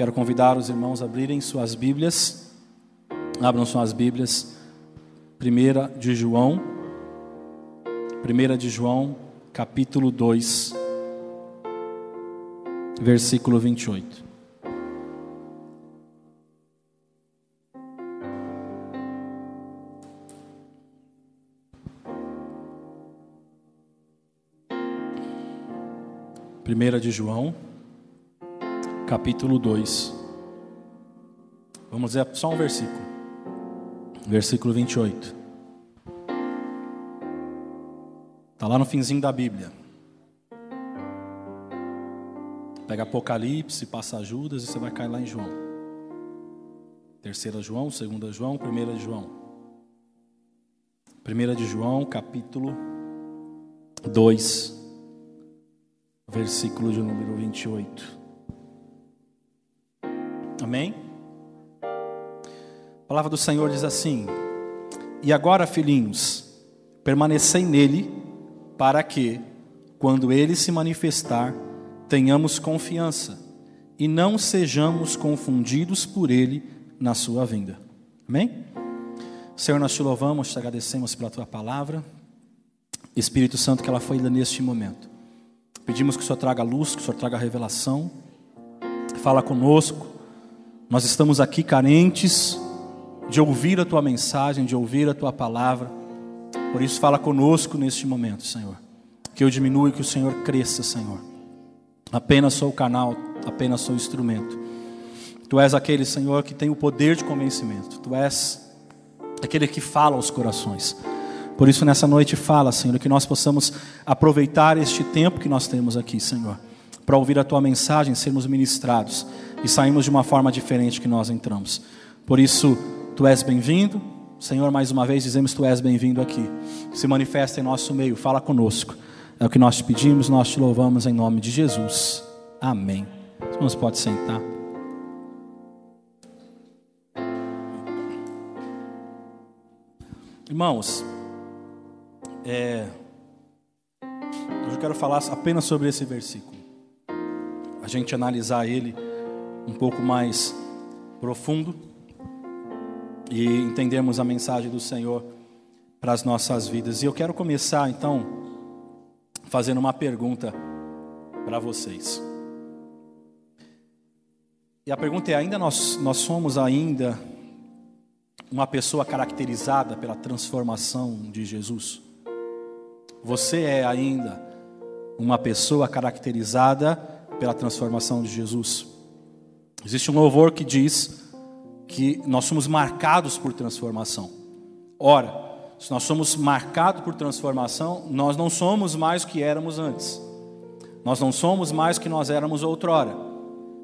Quero convidar os irmãos a abrirem suas Bíblias. Abram suas Bíblias. Primeira de João. Primeira de João, capítulo 2, versículo 28. Primeira de João, capítulo 2. Vamos dizer só um versículo. Versículo 28. Está lá no finzinho da Bíblia. Pega Apocalipse, passa Judas e você vai cair lá em João. Terceira João, segunda João, primeira João. Primeira de João, capítulo 2 versículo de número 28. Amém? A palavra do Senhor diz assim: E agora, filhinhos, permanecei nele, para que, quando ele se manifestar, tenhamos confiança e não sejamos confundidos por ele na sua vinda. Amém? Senhor, nós te louvamos, te agradecemos pela tua palavra. Espírito Santo, que ela foi lida neste momento. Pedimos que o Senhor traga luz, que o Senhor traga revelação. Fala conosco. Nós estamos aqui carentes de ouvir a tua mensagem, de ouvir a tua palavra. Por isso, fala conosco neste momento, Senhor. Que eu diminua e que o Senhor cresça, Senhor. Apenas sou o canal, apenas sou o instrumento. Tu és aquele, Senhor, que tem o poder de convencimento. Tu és aquele que fala aos corações. Por isso, nessa noite, fala, Senhor, que nós possamos aproveitar este tempo que nós temos aqui, Senhor, para ouvir a tua mensagem, sermos ministrados e sairmos de uma forma diferente que nós entramos. Por isso, tu és bem-vindo. Senhor, mais uma vez dizemos: Tu és bem-vindo aqui. Se manifesta em nosso meio, fala conosco. É o que nós te pedimos, nós te louvamos em nome de Jesus. Amém. Os irmãos sentar. Irmãos, é, eu quero falar apenas sobre esse versículo. Gente analisar ele um pouco mais profundo e entendermos a mensagem do Senhor para as nossas vidas. E eu quero começar então fazendo uma pergunta para vocês. E a pergunta é: ainda nós, nós somos ainda uma pessoa caracterizada pela transformação de Jesus? Você é ainda uma pessoa caracterizada pela transformação de Jesus. Existe um louvor que diz que nós somos marcados por transformação. Ora, se nós somos marcados por transformação, nós não somos mais o que éramos antes. Nós não somos mais o que nós éramos outrora.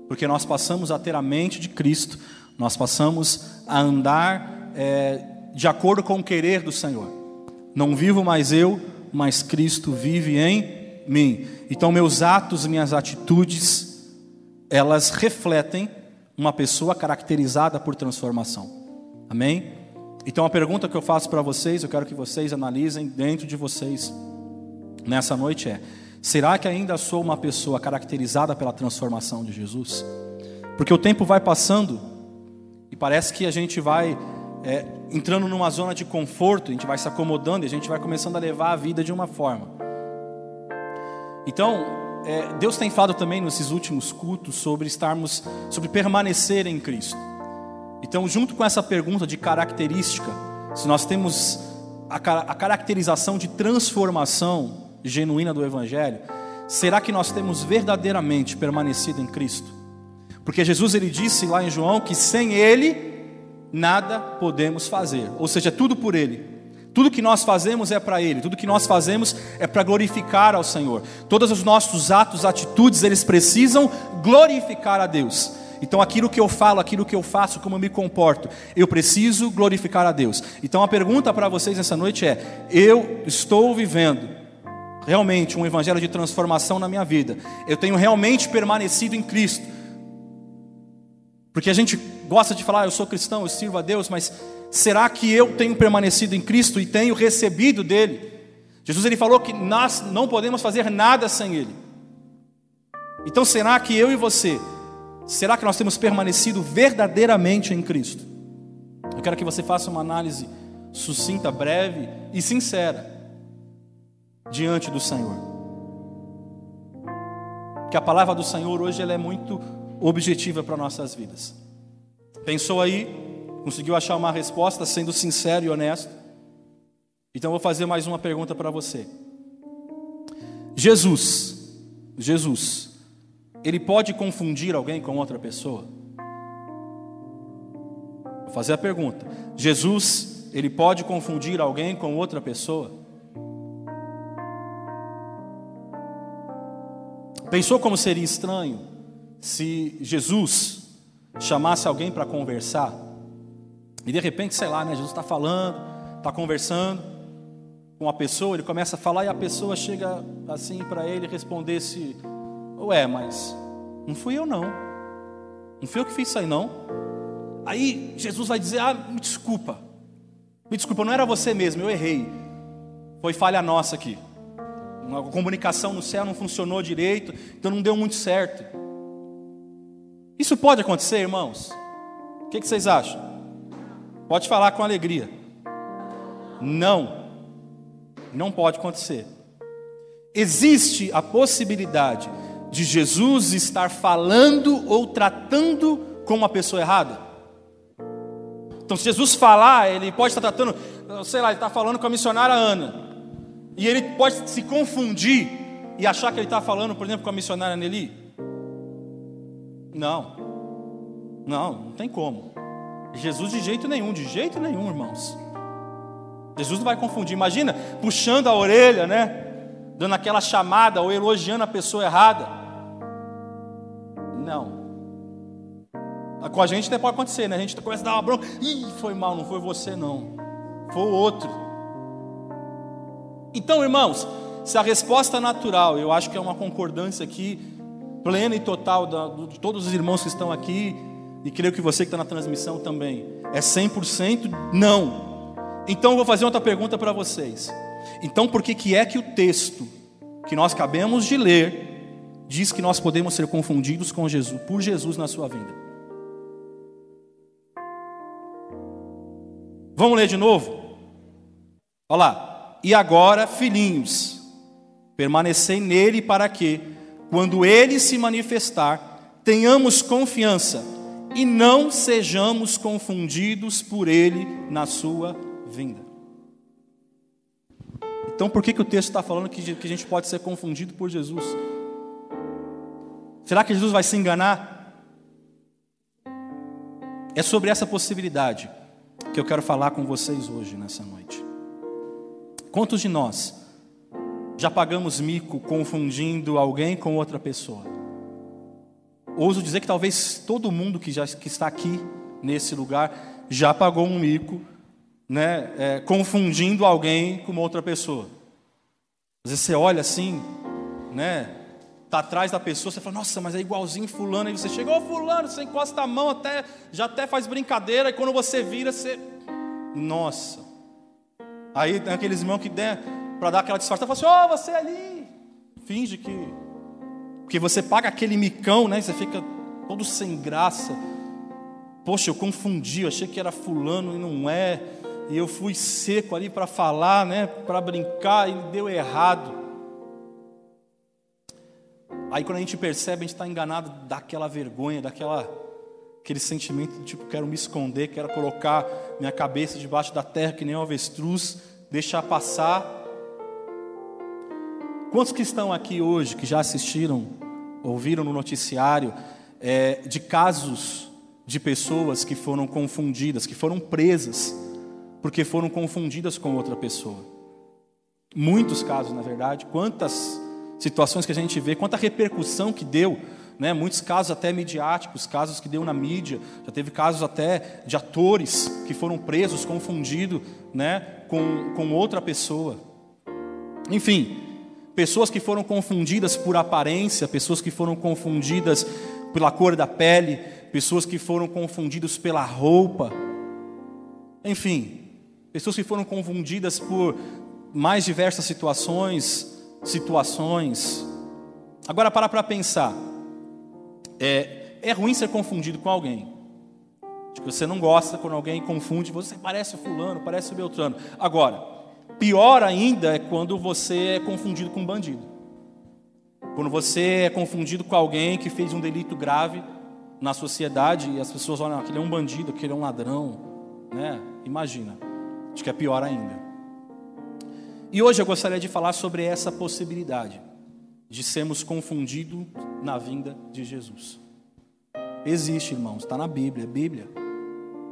Porque nós passamos a ter a mente de Cristo, nós passamos a andar é, de acordo com o querer do Senhor. Não vivo mais eu, mas Cristo vive em mim. Então, meus atos, minhas atitudes, elas refletem uma pessoa caracterizada por transformação. Amém? Então, a pergunta que eu faço para vocês, eu quero que vocês analisem dentro de vocês nessa noite é: será que ainda sou uma pessoa caracterizada pela transformação de Jesus? Porque o tempo vai passando e parece que a gente vai é, entrando numa zona de conforto, a gente vai se acomodando e a gente vai começando a levar a vida de uma forma. Então, é, Deus tem falado também nesses últimos cultos sobre estarmos, sobre permanecer em Cristo. Então, junto com essa pergunta de característica, se nós temos a, a caracterização de transformação genuína do Evangelho, será que nós temos verdadeiramente permanecido em Cristo? Porque Jesus ele disse lá em João que sem Ele nada podemos fazer. Ou seja, é tudo por Ele. Tudo que nós fazemos é para Ele, tudo que nós fazemos é para glorificar ao Senhor. Todos os nossos atos, atitudes, eles precisam glorificar a Deus. Então, aquilo que eu falo, aquilo que eu faço, como eu me comporto, eu preciso glorificar a Deus. Então, a pergunta para vocês nessa noite é: eu estou vivendo realmente um evangelho de transformação na minha vida? Eu tenho realmente permanecido em Cristo? Porque a gente gosta de falar, eu sou cristão, eu sirvo a Deus, mas será que eu tenho permanecido em Cristo e tenho recebido dele? Jesus ele falou que nós não podemos fazer nada sem ele. Então será que eu e você Será que nós temos permanecido verdadeiramente em Cristo? Eu quero que você faça uma análise sucinta, breve e sincera diante do Senhor. Que a palavra do Senhor hoje ela é muito objetiva para nossas vidas. Pensou aí? Conseguiu achar uma resposta sendo sincero e honesto? Então vou fazer mais uma pergunta para você. Jesus, Jesus, ele pode confundir alguém com outra pessoa? Vou fazer a pergunta. Jesus, ele pode confundir alguém com outra pessoa? Pensou como seria estranho se Jesus chamasse alguém para conversar e de repente, sei lá, né, Jesus está falando, está conversando com uma pessoa, ele começa a falar e a pessoa chega assim para ele respondesse: Ué, mas não fui eu não. Não fui eu que fiz isso aí não. Aí Jesus vai dizer: Ah, me desculpa. Me desculpa, não era você mesmo, eu errei. Foi falha nossa aqui. A comunicação no céu não funcionou direito, então não deu muito certo. Isso pode acontecer, irmãos? O que, que vocês acham? Pode falar com alegria. Não, não pode acontecer. Existe a possibilidade de Jesus estar falando ou tratando com uma pessoa errada? Então, se Jesus falar, ele pode estar tratando, sei lá, ele está falando com a missionária Ana, e ele pode se confundir e achar que ele está falando, por exemplo, com a missionária Nelly? Não, não, não tem como. Jesus de jeito nenhum, de jeito nenhum, irmãos. Jesus não vai confundir. Imagina puxando a orelha, né? Dando aquela chamada ou elogiando a pessoa errada. Não. Com a gente até pode acontecer, né? A gente começa a dar uma bronca. Ih, foi mal, não foi você, não. Foi o outro. Então, irmãos, se a resposta natural, eu acho que é uma concordância aqui, plena e total de todos os irmãos que estão aqui, e creio que você que está na transmissão também, é 100% não. Então eu vou fazer outra pergunta para vocês. Então por que, que é que o texto que nós acabamos de ler diz que nós podemos ser confundidos com Jesus, por Jesus na sua vida? Vamos ler de novo? Olha lá. E agora, filhinhos, permanecei nele para que, quando ele se manifestar, tenhamos confiança e não sejamos confundidos por ele na sua vinda. Então, por que, que o texto está falando que, que a gente pode ser confundido por Jesus? Será que Jesus vai se enganar? É sobre essa possibilidade que eu quero falar com vocês hoje, nessa noite. Quantos de nós já pagamos mico confundindo alguém com outra pessoa? Ouso dizer que talvez todo mundo que, já, que está aqui nesse lugar já pagou um mico, né, é, confundindo alguém com uma outra pessoa. Às vezes você olha assim, né, tá atrás da pessoa, você fala, nossa, mas é igualzinho fulano, aí você chegou, oh, fulano, você encosta a mão até, já até faz brincadeira, e quando você vira, você, nossa. Aí tem aqueles irmãos que der para dar aquela disfarçada, fala assim, oh, você ali, finge que porque você paga aquele micão, né? Você fica todo sem graça. Poxa, eu confundi, eu achei que era fulano e não é. E eu fui seco ali para falar, né? Para brincar e deu errado. Aí quando a gente percebe, a gente está enganado daquela vergonha, daquela aquele sentimento de tipo, quero me esconder, quero colocar minha cabeça debaixo da terra que nem um avestruz, deixar passar. Quantos que estão aqui hoje que já assistiram, ouviram no noticiário é, de casos de pessoas que foram confundidas, que foram presas, porque foram confundidas com outra pessoa? Muitos casos, na verdade, quantas situações que a gente vê, quanta repercussão que deu, né? muitos casos até midiáticos, casos que deu na mídia, já teve casos até de atores que foram presos, confundidos né? com, com outra pessoa. Enfim, pessoas que foram confundidas por aparência, pessoas que foram confundidas pela cor da pele, pessoas que foram confundidas pela roupa, enfim, pessoas que foram confundidas por mais diversas situações, situações. Agora para para pensar, é, é ruim ser confundido com alguém. Que você não gosta quando alguém confunde, você parece fulano, parece Beltrano. Agora, pior ainda é quando você é confundido com um bandido. Quando você é confundido com alguém que fez um delito grave na sociedade e as pessoas olham, aquele é um bandido, aquele é um ladrão, né? Imagina. Acho que é pior ainda. E hoje eu gostaria de falar sobre essa possibilidade de sermos confundidos na vinda de Jesus. Existe, irmãos, está na Bíblia, é Bíblia.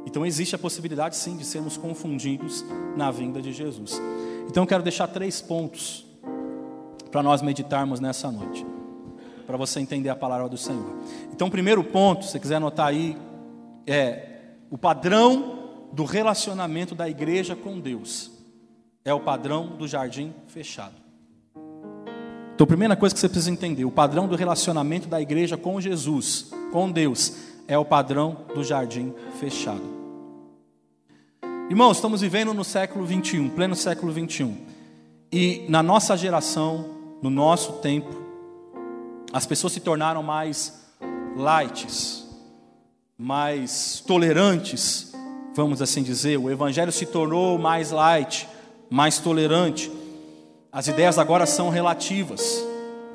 Então existe a possibilidade sim de sermos confundidos na vinda de Jesus. Então eu quero deixar três pontos para nós meditarmos nessa noite, para você entender a palavra do Senhor. Então, primeiro ponto, se quiser anotar aí, é o padrão do relacionamento da igreja com Deus. É o padrão do jardim fechado. Então, a primeira coisa que você precisa entender, o padrão do relacionamento da igreja com Jesus, com Deus, é o padrão do jardim fechado. Irmãos, estamos vivendo no século 21, pleno século 21. E na nossa geração, no nosso tempo, as pessoas se tornaram mais lights, mais tolerantes, vamos assim dizer. O evangelho se tornou mais light, mais tolerante. As ideias agora são relativas.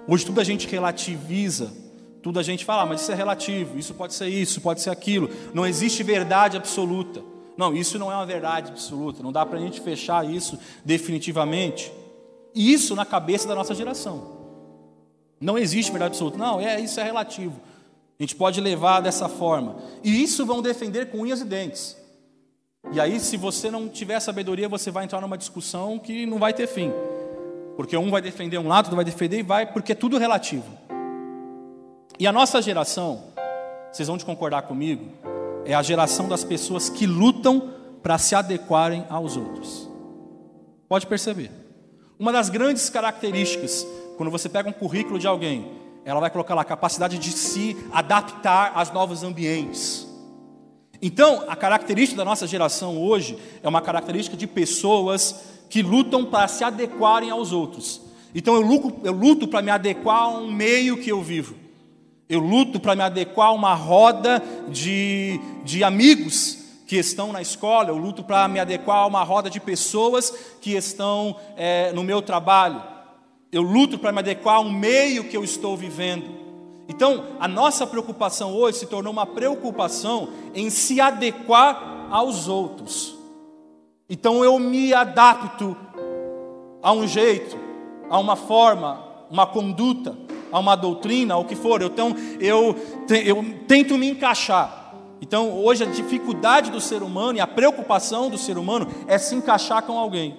Hoje tudo a gente relativiza, tudo a gente fala, ah, mas isso é relativo, isso pode ser isso, pode ser aquilo. Não existe verdade absoluta. Não, isso não é uma verdade absoluta. Não dá para a gente fechar isso definitivamente. Isso na cabeça da nossa geração. Não existe verdade absoluta. Não, é isso é relativo. A gente pode levar dessa forma. E isso vão defender com unhas e dentes. E aí, se você não tiver sabedoria, você vai entrar numa discussão que não vai ter fim. Porque um vai defender um lado, outro vai defender e vai, porque é tudo relativo. E a nossa geração, vocês vão de concordar comigo, é a geração das pessoas que lutam para se adequarem aos outros. Pode perceber. Uma das grandes características, quando você pega um currículo de alguém, ela vai colocar lá a capacidade de se adaptar aos novos ambientes. Então, a característica da nossa geração hoje é uma característica de pessoas que lutam para se adequarem aos outros. Então eu luto, eu luto para me adequar a um meio que eu vivo. Eu luto para me adequar a uma roda de, de amigos que estão na escola. Eu luto para me adequar a uma roda de pessoas que estão é, no meu trabalho. Eu luto para me adequar a um meio que eu estou vivendo. Então, a nossa preocupação hoje se tornou uma preocupação em se adequar aos outros. Então eu me adapto a um jeito, a uma forma, uma conduta, a uma doutrina, ao que for. Então eu, eu tento me encaixar. Então hoje a dificuldade do ser humano e a preocupação do ser humano é se encaixar com alguém,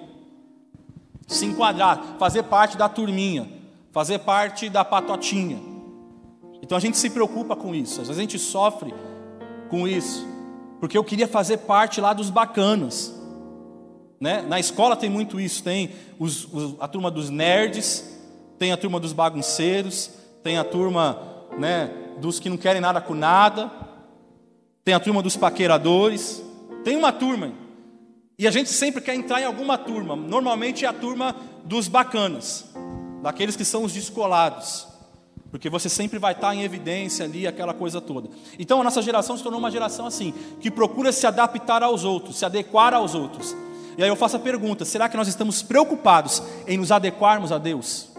se enquadrar, fazer parte da turminha, fazer parte da patotinha. Então a gente se preocupa com isso, às vezes a gente sofre com isso, porque eu queria fazer parte lá dos bacanas. Né? Na escola tem muito isso, tem os, os, a turma dos nerds, tem a turma dos bagunceiros, tem a turma né, dos que não querem nada com nada, tem a turma dos paqueradores, tem uma turma. E a gente sempre quer entrar em alguma turma, normalmente é a turma dos bacanas, daqueles que são os descolados. Porque você sempre vai estar em evidência ali, aquela coisa toda. Então a nossa geração se tornou uma geração assim, que procura se adaptar aos outros, se adequar aos outros. E aí eu faço a pergunta: será que nós estamos preocupados em nos adequarmos a Deus?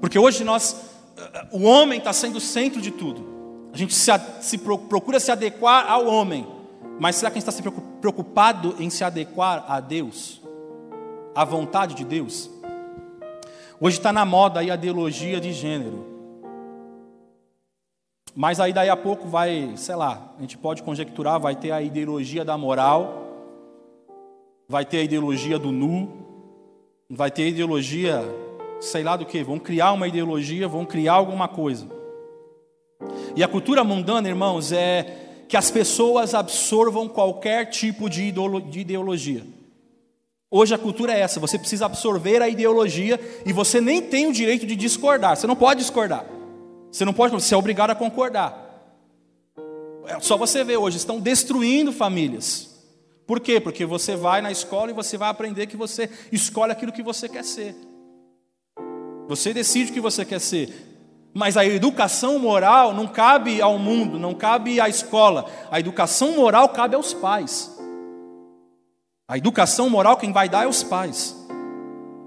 Porque hoje nós, eh, o homem está sendo o centro de tudo. A gente se, se procura se adequar ao homem, mas será que a gente está se preocupado em se adequar a Deus, à vontade de Deus? Hoje está na moda aí a ideologia de gênero. Mas aí daí a pouco vai, sei lá, a gente pode conjecturar, vai ter a ideologia da moral, vai ter a ideologia do nu, vai ter a ideologia, sei lá do que, vão criar uma ideologia, vão criar alguma coisa. E a cultura mundana, irmãos, é que as pessoas absorvam qualquer tipo de ideologia. Hoje a cultura é essa, você precisa absorver a ideologia e você nem tem o direito de discordar, você não pode discordar. Você não pode, você é obrigado a concordar. É só você ver hoje, estão destruindo famílias. Por quê? Porque você vai na escola e você vai aprender que você escolhe aquilo que você quer ser. Você decide o que você quer ser. Mas a educação moral não cabe ao mundo, não cabe à escola. A educação moral cabe aos pais. A educação moral quem vai dar é os pais.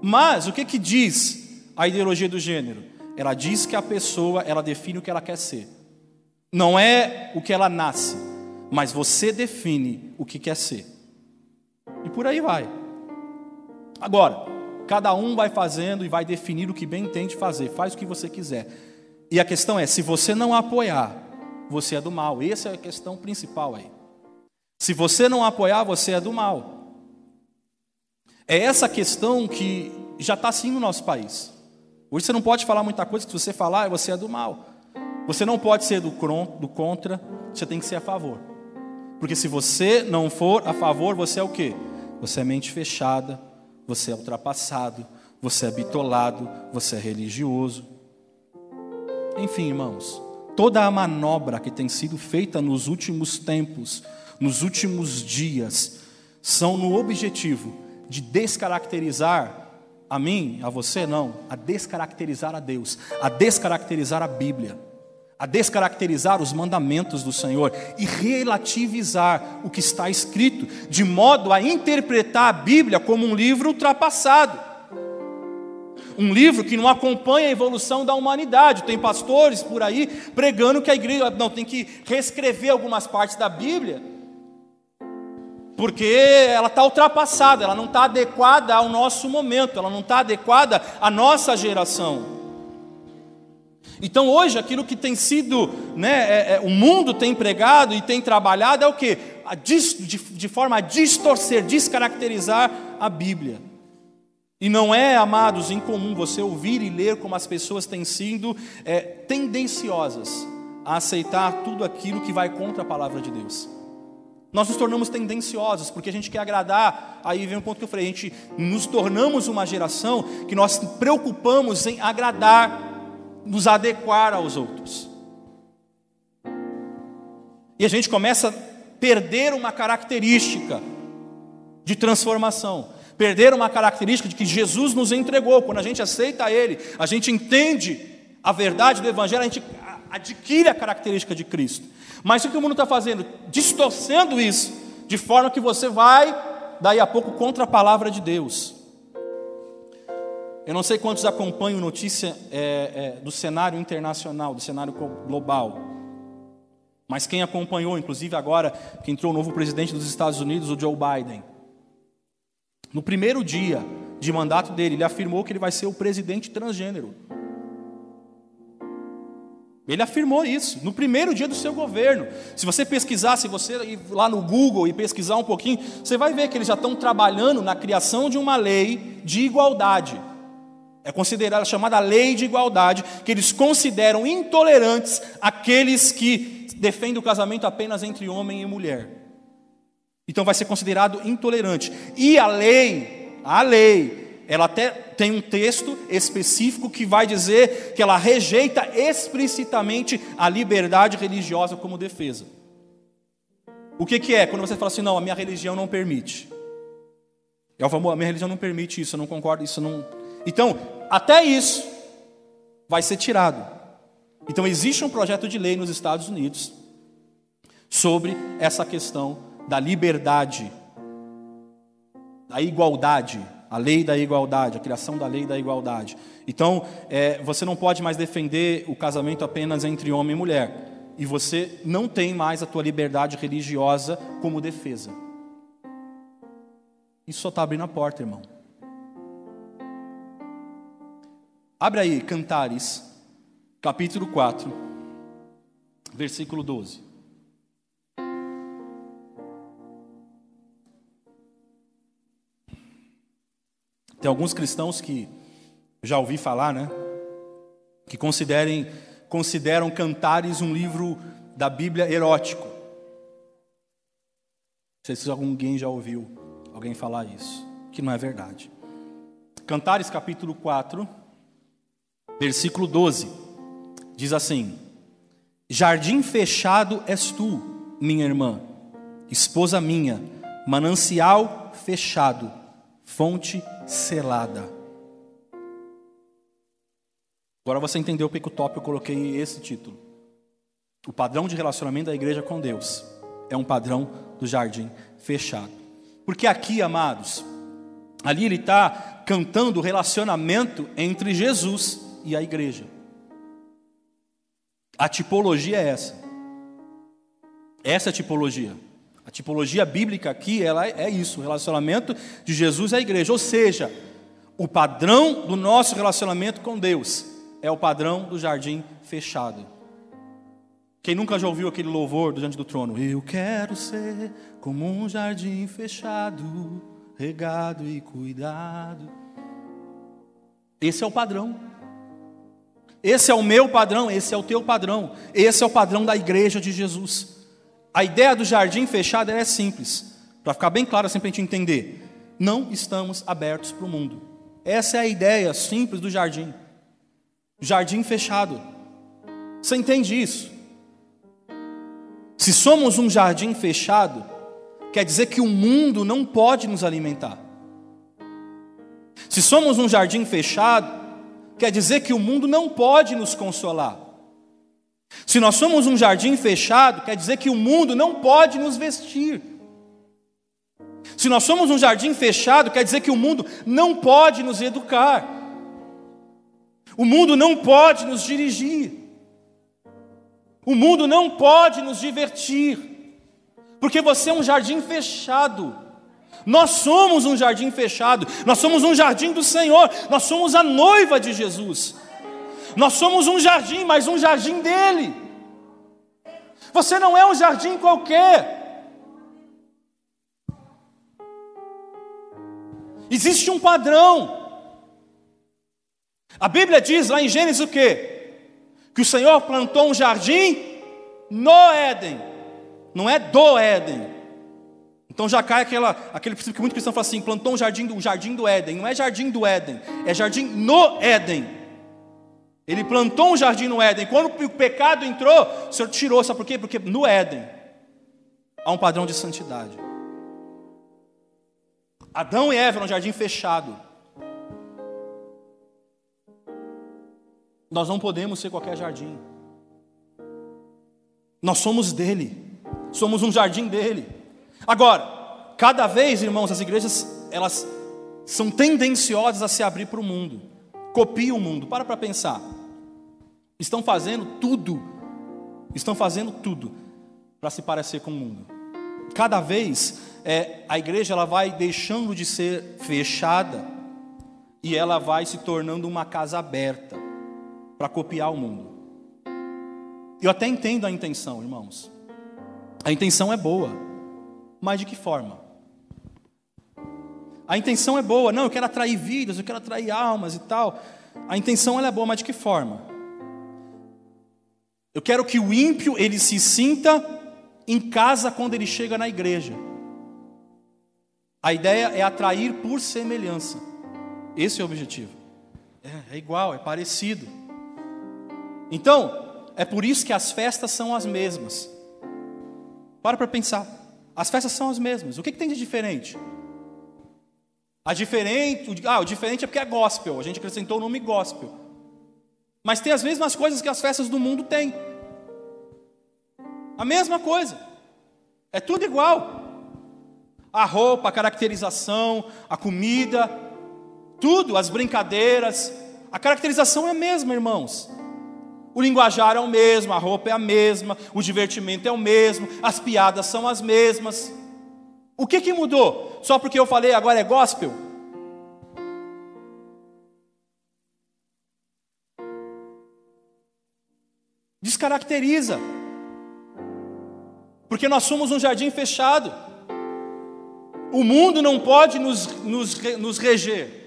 Mas o que que diz a ideologia do gênero? Ela diz que a pessoa, ela define o que ela quer ser. Não é o que ela nasce, mas você define o que quer ser. E por aí vai. Agora, cada um vai fazendo e vai definir o que bem entende fazer. Faz o que você quiser. E a questão é, se você não apoiar, você é do mal. Essa é a questão principal aí. Se você não apoiar, você é do mal. É essa questão que já está assim no nosso país. Hoje você não pode falar muita coisa, que se você falar, você é do mal. Você não pode ser do, do contra, você tem que ser a favor. Porque se você não for a favor, você é o quê? Você é mente fechada, você é ultrapassado, você é bitolado, você é religioso. Enfim, irmãos, toda a manobra que tem sido feita nos últimos tempos, nos últimos dias, são no objetivo de descaracterizar a mim, a você não, a descaracterizar a Deus, a descaracterizar a Bíblia, a descaracterizar os mandamentos do Senhor e relativizar o que está escrito, de modo a interpretar a Bíblia como um livro ultrapassado. Um livro que não acompanha a evolução da humanidade. Tem pastores por aí pregando que a igreja não tem que reescrever algumas partes da Bíblia porque ela está ultrapassada, ela não está adequada ao nosso momento, ela não está adequada à nossa geração. Então hoje aquilo que tem sido, né, é, é, o mundo tem pregado e tem trabalhado é o que? De, de, forma a distorcer, descaracterizar a Bíblia. E não é, amados, incomum você ouvir e ler como as pessoas têm sido é, tendenciosas a aceitar tudo aquilo que vai contra a palavra de Deus. Nós nos tornamos tendenciosos, porque a gente quer agradar. Aí vem um ponto que eu falei: a gente nos tornamos uma geração que nós preocupamos em agradar, nos adequar aos outros. E a gente começa a perder uma característica de transformação, perder uma característica de que Jesus nos entregou. Quando a gente aceita Ele, a gente entende a verdade do Evangelho, a gente adquire a característica de Cristo. Mas o que o mundo está fazendo? Distorcendo isso, de forma que você vai, daí a pouco, contra a palavra de Deus. Eu não sei quantos acompanham notícia é, é, do cenário internacional, do cenário global. Mas quem acompanhou, inclusive agora que entrou o novo presidente dos Estados Unidos, o Joe Biden. No primeiro dia de mandato dele, ele afirmou que ele vai ser o presidente transgênero. Ele afirmou isso no primeiro dia do seu governo. Se você pesquisar, se você ir lá no Google e pesquisar um pouquinho, você vai ver que eles já estão trabalhando na criação de uma lei de igualdade. É considerada chamada lei de igualdade, que eles consideram intolerantes aqueles que defendem o casamento apenas entre homem e mulher. Então vai ser considerado intolerante. E a lei, a lei ela até tem um texto específico que vai dizer que ela rejeita explicitamente a liberdade religiosa como defesa. O que, que é? Quando você fala assim, não, a minha religião não permite. É o famoso, a minha religião não permite isso, eu não concordo, isso não. Então, até isso vai ser tirado. Então, existe um projeto de lei nos Estados Unidos sobre essa questão da liberdade, da igualdade a lei da igualdade, a criação da lei da igualdade. Então, é, você não pode mais defender o casamento apenas entre homem e mulher. E você não tem mais a tua liberdade religiosa como defesa. Isso só está abrindo a porta, irmão. Abre aí, Cantares, capítulo 4, versículo 12. Tem alguns cristãos que já ouvi falar, né? Que considerem, consideram Cantares um livro da Bíblia erótico. Não sei se alguém já ouviu alguém falar isso, que não é verdade. Cantares capítulo 4, versículo 12, diz assim: Jardim fechado és tu, minha irmã, esposa minha, manancial fechado, fonte selada. Agora você entendeu porque o top eu coloquei esse título. O padrão de relacionamento da igreja com Deus é um padrão do jardim fechado. Porque aqui, amados, ali ele está cantando o relacionamento entre Jesus e a igreja. A tipologia é essa. Essa é a tipologia. A tipologia bíblica aqui, ela é isso, o relacionamento de Jesus à igreja. Ou seja, o padrão do nosso relacionamento com Deus é o padrão do jardim fechado. Quem nunca já ouviu aquele louvor diante do trono? Eu quero ser como um jardim fechado, regado e cuidado. Esse é o padrão. Esse é o meu padrão, esse é o teu padrão. Esse é o padrão da igreja de Jesus. A ideia do jardim fechado é simples, para ficar bem claro assim para a gente entender. Não estamos abertos para o mundo. Essa é a ideia simples do jardim. Jardim fechado. Você entende isso? Se somos um jardim fechado, quer dizer que o mundo não pode nos alimentar. Se somos um jardim fechado, quer dizer que o mundo não pode nos consolar. Se nós somos um jardim fechado, quer dizer que o mundo não pode nos vestir. Se nós somos um jardim fechado, quer dizer que o mundo não pode nos educar. O mundo não pode nos dirigir. O mundo não pode nos divertir, porque você é um jardim fechado. Nós somos um jardim fechado, nós somos um jardim do Senhor, nós somos a noiva de Jesus. Nós somos um jardim, mas um jardim dele. Você não é um jardim qualquer. Existe um padrão. A Bíblia diz lá em Gênesis o quê? que o Senhor plantou um jardim no Éden, não é do Éden. Então já cai aquela, aquele princípio que muito cristão fala assim: plantou um jardim, um jardim do Éden. Não é jardim do Éden, é jardim no Éden. Ele plantou um jardim no Éden. Quando o pecado entrou, o Senhor tirou, sabe por quê? Porque no Éden há um padrão de santidade. Adão e Eva eram um jardim fechado. Nós não podemos ser qualquer jardim. Nós somos dele. Somos um jardim dele. Agora, cada vez, irmãos, as igrejas elas são tendenciosas a se abrir para o mundo. Copiam o mundo. Para para pensar. Estão fazendo tudo. Estão fazendo tudo para se parecer com o mundo. Cada vez é, a igreja ela vai deixando de ser fechada e ela vai se tornando uma casa aberta para copiar o mundo. Eu até entendo a intenção, irmãos. A intenção é boa, mas de que forma? A intenção é boa, não, eu quero atrair vidas, eu quero atrair almas e tal. A intenção ela é boa, mas de que forma? Eu quero que o ímpio ele se sinta em casa quando ele chega na igreja. A ideia é atrair por semelhança. Esse é o objetivo. É, é igual, é parecido. Então, é por isso que as festas são as mesmas. Para para pensar. As festas são as mesmas. O que, que tem de diferente? A diferente, ah, o diferente é porque é gospel. A gente acrescentou o nome gospel. Mas tem as mesmas coisas que as festas do mundo têm. A mesma coisa. É tudo igual. A roupa, a caracterização, a comida, tudo, as brincadeiras. A caracterização é a mesma, irmãos. O linguajar é o mesmo, a roupa é a mesma, o divertimento é o mesmo, as piadas são as mesmas. O que, que mudou? Só porque eu falei agora é gospel? Descaracteriza. Porque nós somos um jardim fechado. O mundo não pode nos, nos, nos reger.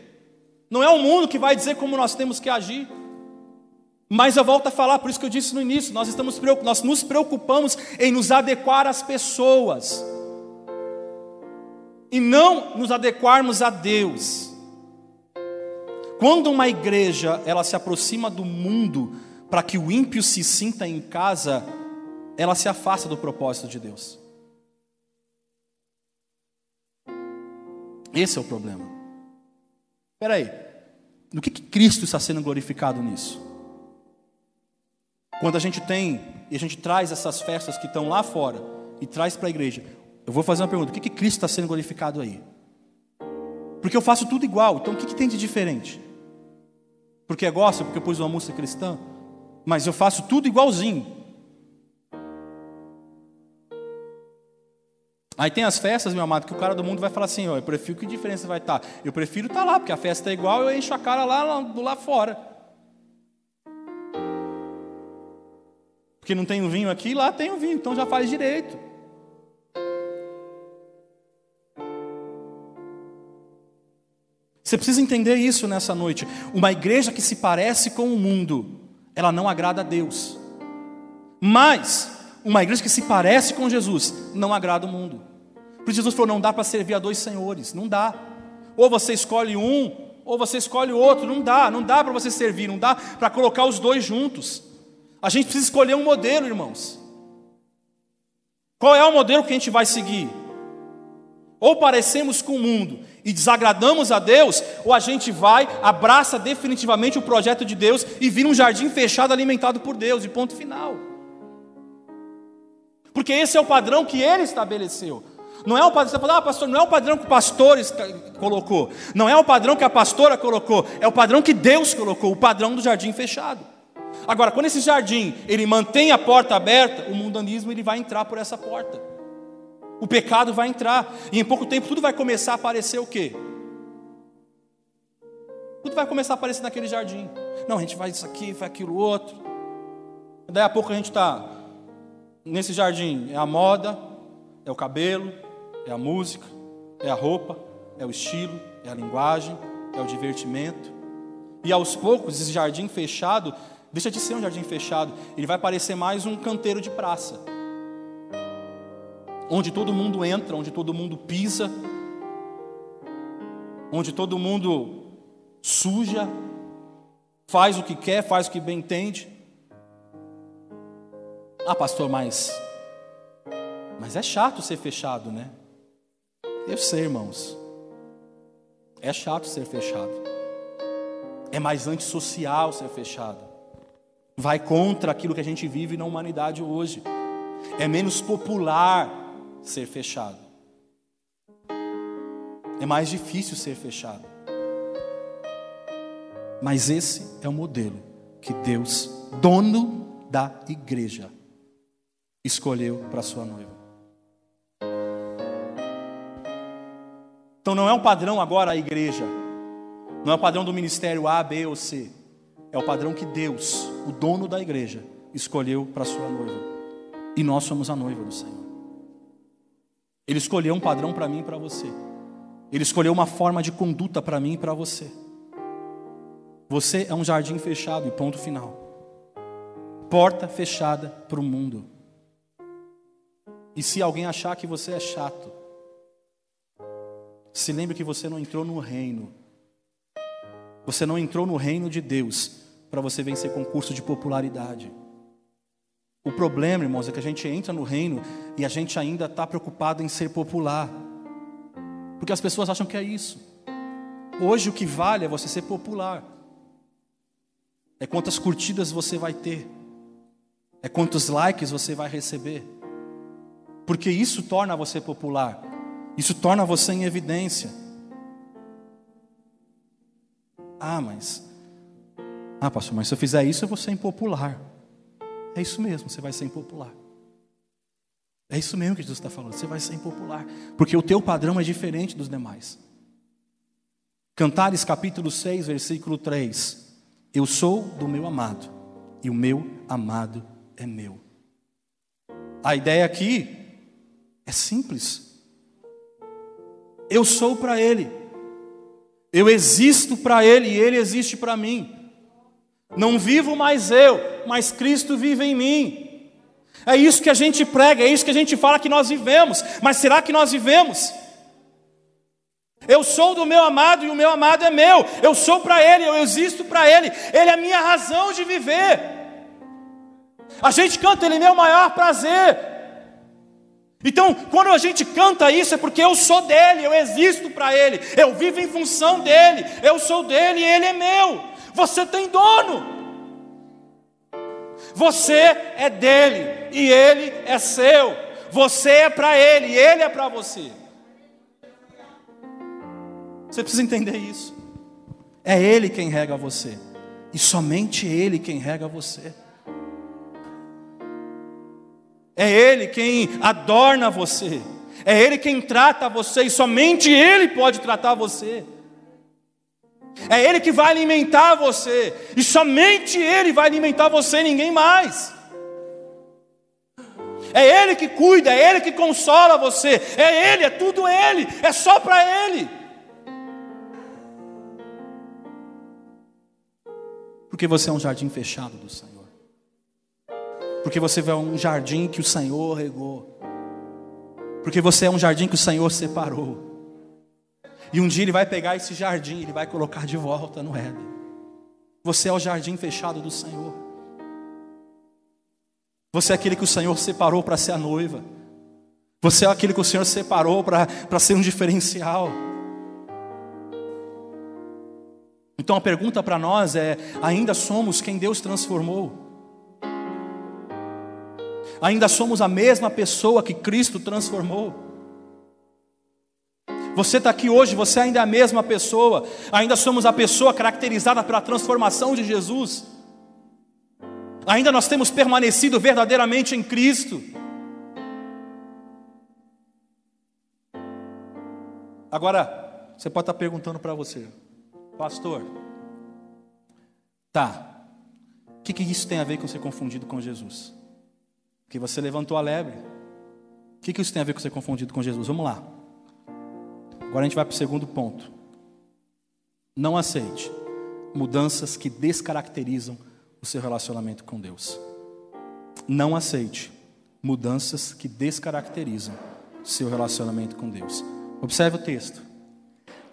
Não é o mundo que vai dizer como nós temos que agir. Mas eu volto a falar, por isso que eu disse no início, nós, estamos, nós nos preocupamos em nos adequar às pessoas e não nos adequarmos a Deus. Quando uma igreja ela se aproxima do mundo para que o ímpio se sinta em casa, ela se afasta do propósito de Deus. Esse é o problema. Espera aí, no que, que Cristo está sendo glorificado nisso? Quando a gente tem e a gente traz essas festas que estão lá fora e traz para a igreja, eu vou fazer uma pergunta: o que, que Cristo está sendo glorificado aí? Porque eu faço tudo igual, então o que, que tem de diferente? Porque é gosta, porque eu pus uma música cristã, mas eu faço tudo igualzinho. Aí tem as festas, meu amado, que o cara do mundo vai falar assim: eu prefiro que diferença vai estar? Tá? Eu prefiro estar tá lá, porque a festa é igual, eu encho a cara lá, do lá fora. Porque não tem o vinho aqui, lá tem o vinho, então já faz direito. Você precisa entender isso nessa noite. Uma igreja que se parece com o mundo, ela não agrada a Deus. Mas uma igreja que se parece com Jesus não agrada o mundo. Por isso Jesus falou: não dá para servir a dois senhores, não dá. Ou você escolhe um, ou você escolhe outro, não dá, não dá para você servir, não dá para colocar os dois juntos. A gente precisa escolher um modelo, irmãos. Qual é o modelo que a gente vai seguir? Ou parecemos com o mundo e desagradamos a Deus, ou a gente vai, abraça definitivamente o projeto de Deus e vira um jardim fechado alimentado por Deus, e ponto final porque esse é o padrão que ele estabeleceu. Não é o padrão, você fala, ah, pastor, não é o padrão que o pastor colocou, não é o padrão que a pastora colocou, é o padrão que Deus colocou, o padrão do jardim fechado. Agora, quando esse jardim ele mantém a porta aberta, o mundanismo ele vai entrar por essa porta. O pecado vai entrar, e em pouco tempo tudo vai começar a aparecer o quê? Tudo vai começar a aparecer naquele jardim. Não, a gente faz isso aqui, faz aquilo outro. Daí a pouco a gente está nesse jardim é a moda, é o cabelo, é a música, é a roupa, é o estilo, é a linguagem, é o divertimento. E aos poucos, esse jardim fechado, deixa de ser um jardim fechado, ele vai parecer mais um canteiro de praça. Onde todo mundo entra, onde todo mundo pisa, onde todo mundo suja, faz o que quer, faz o que bem entende. Ah, pastor, mas. Mas é chato ser fechado, né? Eu sei, irmãos. É chato ser fechado. É mais antissocial ser fechado. Vai contra aquilo que a gente vive na humanidade hoje. É menos popular ser fechado. É mais difícil ser fechado. Mas esse é o modelo que Deus, dono da igreja, escolheu para sua noiva. Então não é um padrão agora a igreja, não é o padrão do ministério A, B ou C, é o padrão que Deus, o dono da igreja, escolheu para sua noiva. E nós somos a noiva do Senhor. Ele escolheu um padrão para mim e para você. Ele escolheu uma forma de conduta para mim e para você. Você é um jardim fechado e ponto final. Porta fechada para o mundo. E se alguém achar que você é chato, se lembre que você não entrou no reino. Você não entrou no reino de Deus para você vencer concurso de popularidade. O problema, irmãos, é que a gente entra no reino e a gente ainda está preocupado em ser popular. Porque as pessoas acham que é isso. Hoje o que vale é você ser popular. É quantas curtidas você vai ter. É quantos likes você vai receber porque isso torna você popular, isso torna você em evidência. Ah, mas, ah, pastor, mas se eu fizer isso eu vou ser impopular. É isso mesmo, você vai ser impopular. É isso mesmo que Jesus está falando, você vai ser impopular, porque o teu padrão é diferente dos demais. Cantares capítulo 6, versículo 3: Eu sou do meu amado, e o meu amado é meu. A ideia aqui é simples. Eu sou para Ele, eu existo para Ele e Ele existe para mim. Não vivo mais eu, mas Cristo vive em mim. É isso que a gente prega, é isso que a gente fala que nós vivemos, mas será que nós vivemos? Eu sou do meu amado e o meu amado é meu. Eu sou para Ele, eu existo para Ele. Ele é a minha razão de viver. A gente canta, Ele é meu maior prazer. Então, quando a gente canta isso, é porque eu sou dele, eu existo para ele, eu vivo em função dele, eu sou dele e ele é meu. Você tem dono. Você é dele e ele é seu. Você é para ele e ele é para você. Você precisa entender isso. É ele quem rega você e somente ele quem rega você. É ele quem adorna você. É ele quem trata você e somente ele pode tratar você. É Ele que vai alimentar você, e somente Ele vai alimentar você, ninguém mais. É Ele que cuida, é Ele que consola você, é Ele, é tudo Ele, é só para Ele. Porque você é um jardim fechado do Senhor. Porque você é um jardim que o Senhor regou. Porque você é um jardim que o Senhor separou. E um dia ele vai pegar esse jardim, ele vai colocar de volta no Éden. Você é o jardim fechado do Senhor. Você é aquele que o Senhor separou para ser a noiva. Você é aquele que o Senhor separou para ser um diferencial. Então a pergunta para nós é: ainda somos quem Deus transformou? Ainda somos a mesma pessoa que Cristo transformou? Você está aqui hoje, você ainda é a mesma pessoa, ainda somos a pessoa caracterizada pela transformação de Jesus, ainda nós temos permanecido verdadeiramente em Cristo. Agora, você pode estar perguntando para você, pastor, tá, o que, que isso tem a ver com ser confundido com Jesus? Que você levantou a lebre. O que, que isso tem a ver com ser confundido com Jesus? Vamos lá. Agora a gente vai para o segundo ponto. Não aceite mudanças que descaracterizam o seu relacionamento com Deus. Não aceite mudanças que descaracterizam o seu relacionamento com Deus. Observe o texto.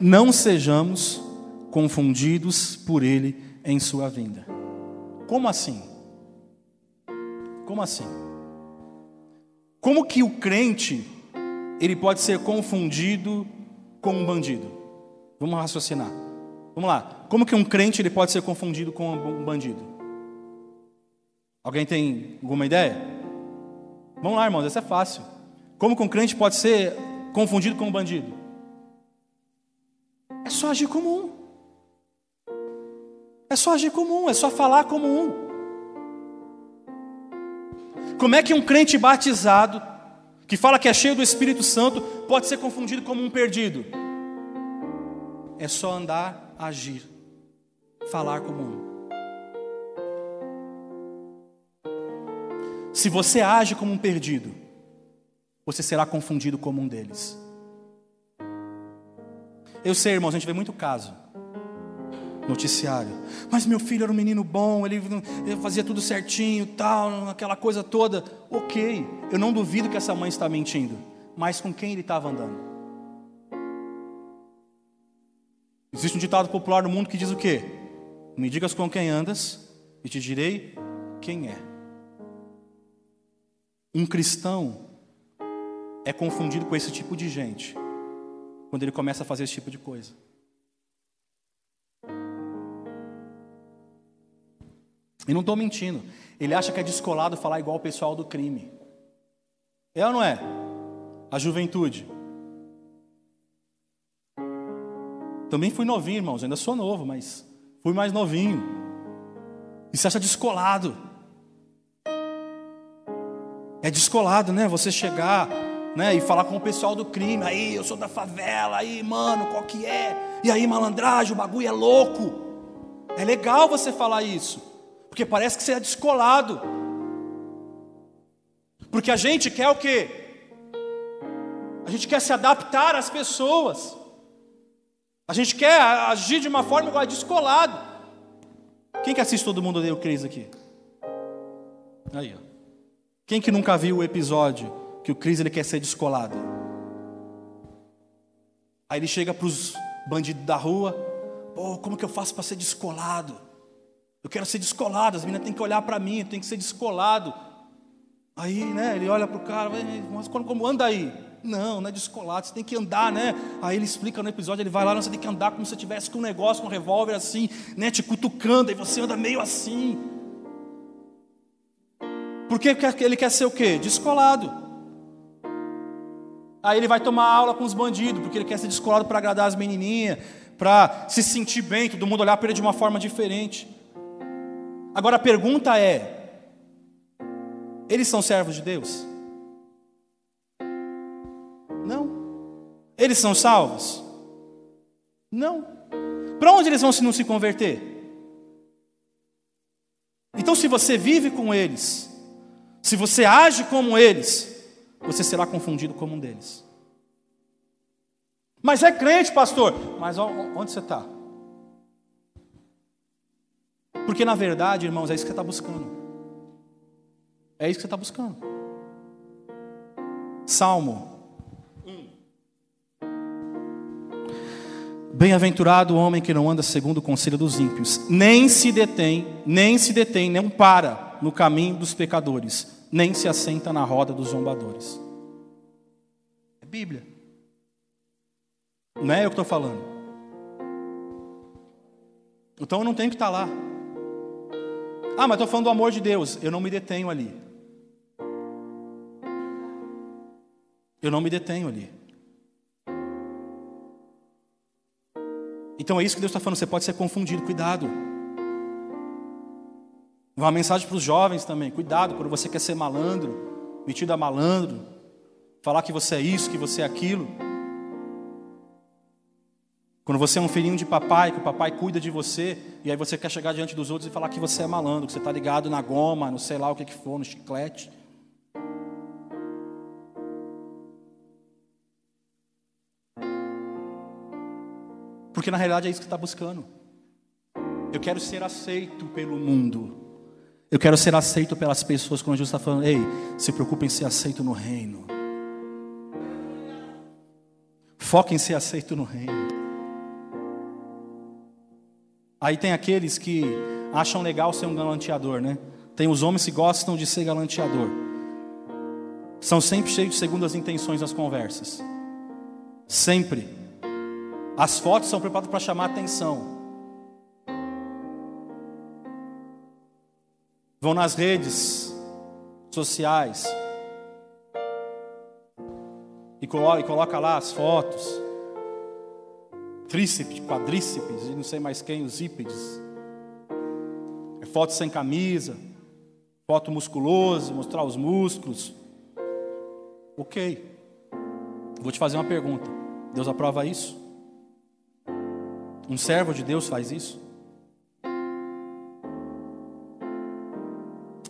Não sejamos confundidos por Ele em sua vinda. Como assim? Como assim? Como que o crente ele pode ser confundido com um bandido? Vamos raciocinar. Vamos lá. Como que um crente ele pode ser confundido com um bandido? Alguém tem alguma ideia? Vamos lá, irmãos, essa é fácil. Como que um crente pode ser confundido com um bandido? É só agir como um. É só agir como um, é só falar como um. Como é que um crente batizado que fala que é cheio do Espírito Santo, pode ser confundido como um perdido. É só andar, agir, falar como um. Se você age como um perdido, você será confundido como um deles. Eu sei, irmãos, a gente vê muito caso noticiário. Mas meu filho era um menino bom, ele, ele fazia tudo certinho, tal, aquela coisa toda. Ok, eu não duvido que essa mãe está mentindo, mas com quem ele estava andando? Existe um ditado popular no mundo que diz o quê? Me digas com quem andas e te direi quem é. Um cristão é confundido com esse tipo de gente quando ele começa a fazer esse tipo de coisa. E não estou mentindo. Ele acha que é descolado falar igual o pessoal do crime. É ou não é? A juventude. Também fui novinho, irmãos. Ainda sou novo, mas fui mais novinho. E se acha descolado. É descolado, né? Você chegar né, e falar com o pessoal do crime. Aí, eu sou da favela. Aí, mano, qual que é? E aí, malandragem, o bagulho é louco. É legal você falar isso. Porque parece que você é descolado. Porque a gente quer o quê? A gente quer se adaptar às pessoas. A gente quer agir de uma forma igual descolado. Quem que assiste todo mundo odeia o Cris aqui? Aí, ó. Quem que nunca viu o episódio que o Cris ele quer ser descolado? Aí ele chega para os bandidos da rua, pô, como que eu faço para ser descolado? Eu quero ser descolado, as meninas têm que olhar para mim, tem que ser descolado. Aí, né, ele olha para o cara, mas como anda aí? Não, não é descolado, você tem que andar, né? Aí ele explica no episódio, ele vai lá, você tem que andar como se tivesse com um negócio, com um revólver assim, né, te cutucando, e você anda meio assim. Porque ele quer ser o quê? Descolado. Aí ele vai tomar aula com os bandidos, porque ele quer ser descolado para agradar as menininhas, para se sentir bem, todo mundo olhar para ele de uma forma diferente. Agora a pergunta é: eles são servos de Deus? Não. Eles são salvos? Não. Para onde eles vão se não se converter? Então, se você vive com eles, se você age como eles, você será confundido como um deles. Mas é crente, pastor. Mas onde você está? Porque na verdade, irmãos, é isso que você está buscando. É isso que você está buscando. Salmo. Bem-aventurado o homem que não anda segundo o conselho dos ímpios, nem se detém, nem se detém, não para no caminho dos pecadores, nem se assenta na roda dos zombadores. É Bíblia. Não é eu que estou falando. Então eu não tenho que estar lá. Ah, mas estou falando do amor de Deus. Eu não me detenho ali. Eu não me detenho ali. Então é isso que Deus está falando. Você pode ser confundido. Cuidado. Uma mensagem para os jovens também. Cuidado quando você quer ser malandro, metido a malandro, falar que você é isso, que você é aquilo. Quando você é um filhinho de papai, que o papai cuida de você, e aí você quer chegar diante dos outros e falar que você é malandro, que você está ligado na goma, no sei lá o que, que for, no chiclete. Porque na realidade é isso que está buscando. Eu quero ser aceito pelo mundo. Eu quero ser aceito pelas pessoas, quando Jesus está falando, ei, se preocupe em ser aceito no reino. Foque em ser aceito no reino. Aí tem aqueles que acham legal ser um galanteador, né? Tem os homens que gostam de ser galanteador. São sempre cheios de segundas intenções nas conversas. Sempre. As fotos são preparadas para chamar atenção. Vão nas redes sociais e coloca, lá as fotos tríceps, quadríceps e não sei mais quem, os ípedes. É foto sem camisa, foto musculoso, mostrar os músculos. Ok. Vou te fazer uma pergunta. Deus aprova isso? Um servo de Deus faz isso?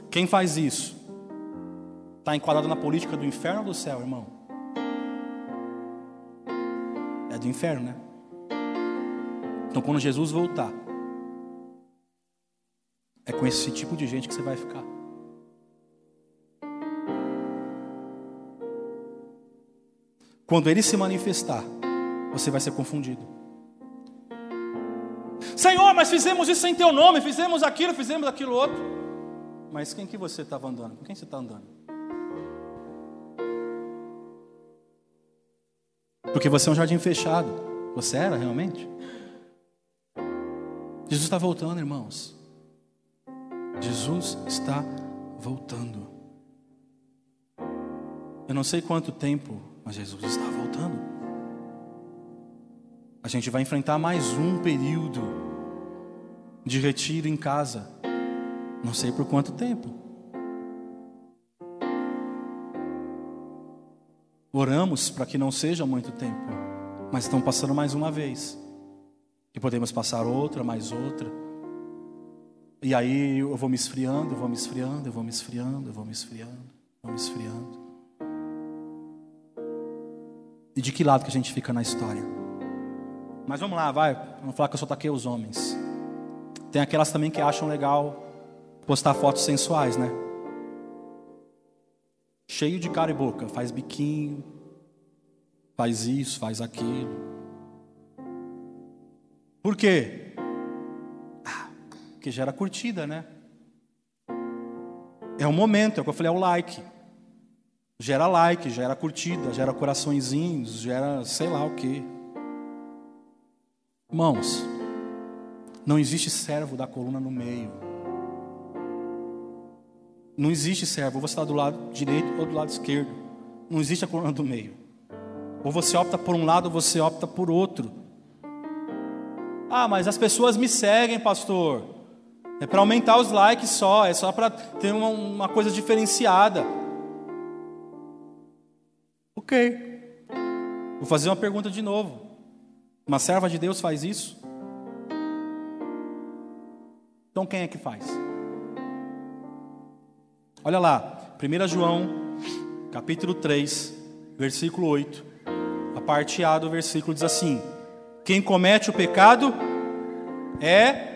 Quem faz isso? Está enquadrado na política do inferno ou do céu, irmão? É do inferno, né? Então, quando Jesus voltar, é com esse tipo de gente que você vai ficar. Quando ele se manifestar, você vai ser confundido. Senhor, mas fizemos isso em teu nome, fizemos aquilo, fizemos aquilo outro. Mas quem que você estava andando? Com quem você está andando? Porque você é um jardim fechado. Você era realmente? Jesus está voltando, irmãos. Jesus está voltando. Eu não sei quanto tempo, mas Jesus está voltando. A gente vai enfrentar mais um período de retiro em casa. Não sei por quanto tempo. Oramos para que não seja muito tempo, mas estão passando mais uma vez. E podemos passar outra, mais outra. E aí eu vou me esfriando, eu vou me esfriando, eu vou me esfriando, eu vou me esfriando, vou me esfriando. E de que lado que a gente fica na história? Mas vamos lá, vai. Vamos falar que eu só taquei os homens. Tem aquelas também que acham legal postar fotos sensuais, né? Cheio de cara e boca, faz biquinho, faz isso, faz aquilo. Por quê? Ah, porque gera curtida, né? É o momento, é o que eu falei, é o like. Gera like, gera curtida, gera coraçõezinhos, gera sei lá o quê. Irmãos, não existe servo da coluna no meio. Não existe servo, ou você está do lado direito ou do lado esquerdo. Não existe a coluna do meio. Ou você opta por um lado ou você opta por outro. Ah, mas as pessoas me seguem, pastor. É para aumentar os likes só, é só para ter uma, uma coisa diferenciada. Ok. Vou fazer uma pergunta de novo. Uma serva de Deus faz isso? Então quem é que faz? Olha lá, 1 João, capítulo 3, versículo 8. A parte A do versículo diz assim: Quem comete o pecado é.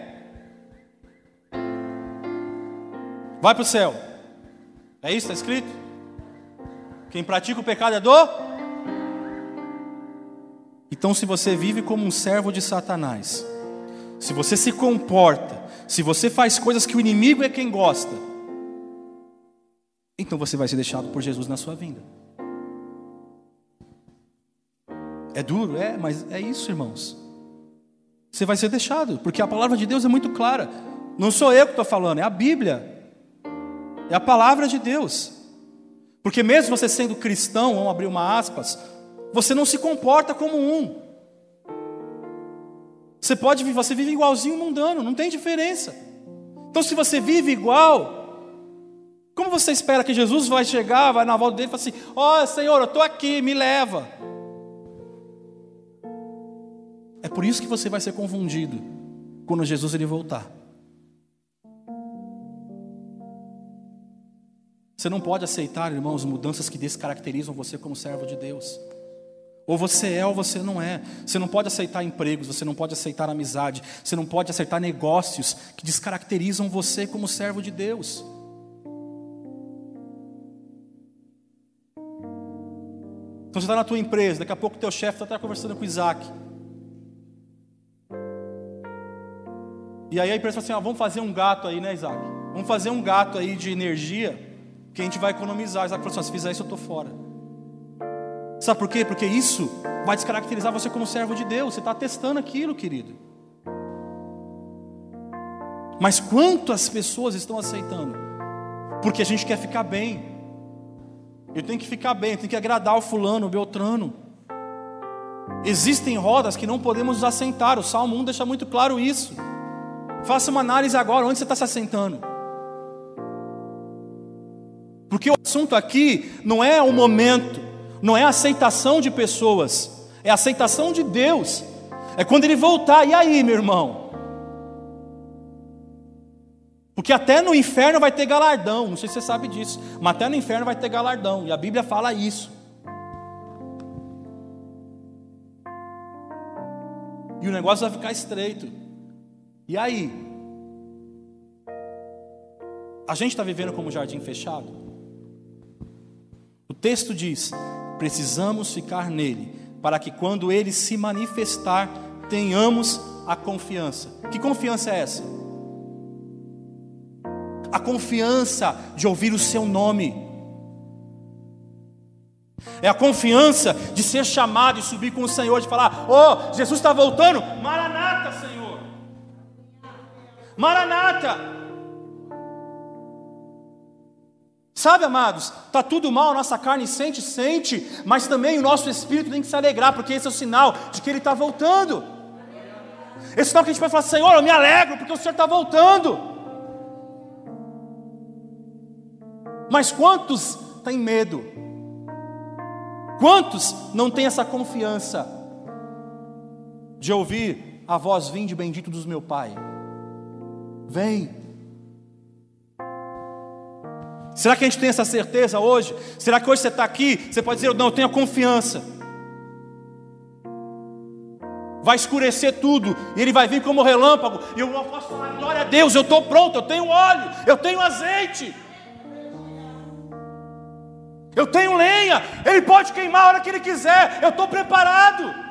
Vai para o céu. É isso está escrito? Quem pratica o pecado é do. Então, se você vive como um servo de Satanás, se você se comporta, se você faz coisas que o inimigo é quem gosta, então você vai ser deixado por Jesus na sua vinda. É duro, é, mas é isso, irmãos. Você vai ser deixado, porque a palavra de Deus é muito clara. Não sou eu que estou falando, é a Bíblia. É a palavra de Deus. Porque mesmo você sendo cristão, vamos abrir uma aspas, você não se comporta como um. Você pode você vive igualzinho mundano, não tem diferença. Então se você vive igual, como você espera que Jesus vai chegar, vai na volta dele e falar assim: Ó oh, Senhor, eu estou aqui, me leva. É por isso que você vai ser confundido quando Jesus ele voltar. Você não pode aceitar, irmãos, mudanças que descaracterizam você como servo de Deus. Ou você é ou você não é. Você não pode aceitar empregos, você não pode aceitar amizade, você não pode aceitar negócios que descaracterizam você como servo de Deus. Então você está na tua empresa, daqui a pouco teu chefe está conversando com o Isaac. E aí a empresa fala assim: ah, vamos fazer um gato aí, né, Isaac? Vamos fazer um gato aí de energia que a gente vai economizar. Isaac falou assim: se fizer isso, eu estou fora. Sabe por quê? Porque isso vai descaracterizar você como servo de Deus. Você está testando aquilo, querido. Mas quantas pessoas estão aceitando? Porque a gente quer ficar bem. Eu tenho que ficar bem, eu tenho que agradar o fulano, o Beltrano. Existem rodas que não podemos assentar. O Salmo 1 deixa muito claro isso. Faça uma análise agora, onde você está se assentando? Porque o assunto aqui não é o momento, não é a aceitação de pessoas, é a aceitação de Deus. É quando ele voltar, e aí, meu irmão? Porque até no inferno vai ter galardão, não sei se você sabe disso, mas até no inferno vai ter galardão, e a Bíblia fala isso. E o negócio vai ficar estreito. E aí? A gente está vivendo como jardim fechado? O texto diz: precisamos ficar nele, para que quando ele se manifestar, tenhamos a confiança. Que confiança é essa? a confiança de ouvir o seu nome. É a confiança de ser chamado e subir com o Senhor, de falar: Oh, Jesus está voltando, Maranata, Senhor. Maranata. Sabe, amados, está tudo mal, nossa carne sente, sente, mas também o nosso espírito tem que se alegrar, porque esse é o sinal de que Ele está voltando. Esse é sinal que a gente vai falar: Senhor, eu me alegro, porque o Senhor está voltando. Mas quantos têm medo? Quantos não têm essa confiança de ouvir a voz vinde bendito dos meu Pai? Vem. Será que a gente tem essa certeza hoje? Será que hoje você está aqui? Você pode dizer, não, eu tenho confiança. Vai escurecer tudo, e ele vai vir como relâmpago, e eu posso falar, glória a Deus, eu estou pronto, eu tenho óleo, eu tenho azeite. Eu tenho lenha, ele pode queimar a hora que ele quiser, eu estou preparado.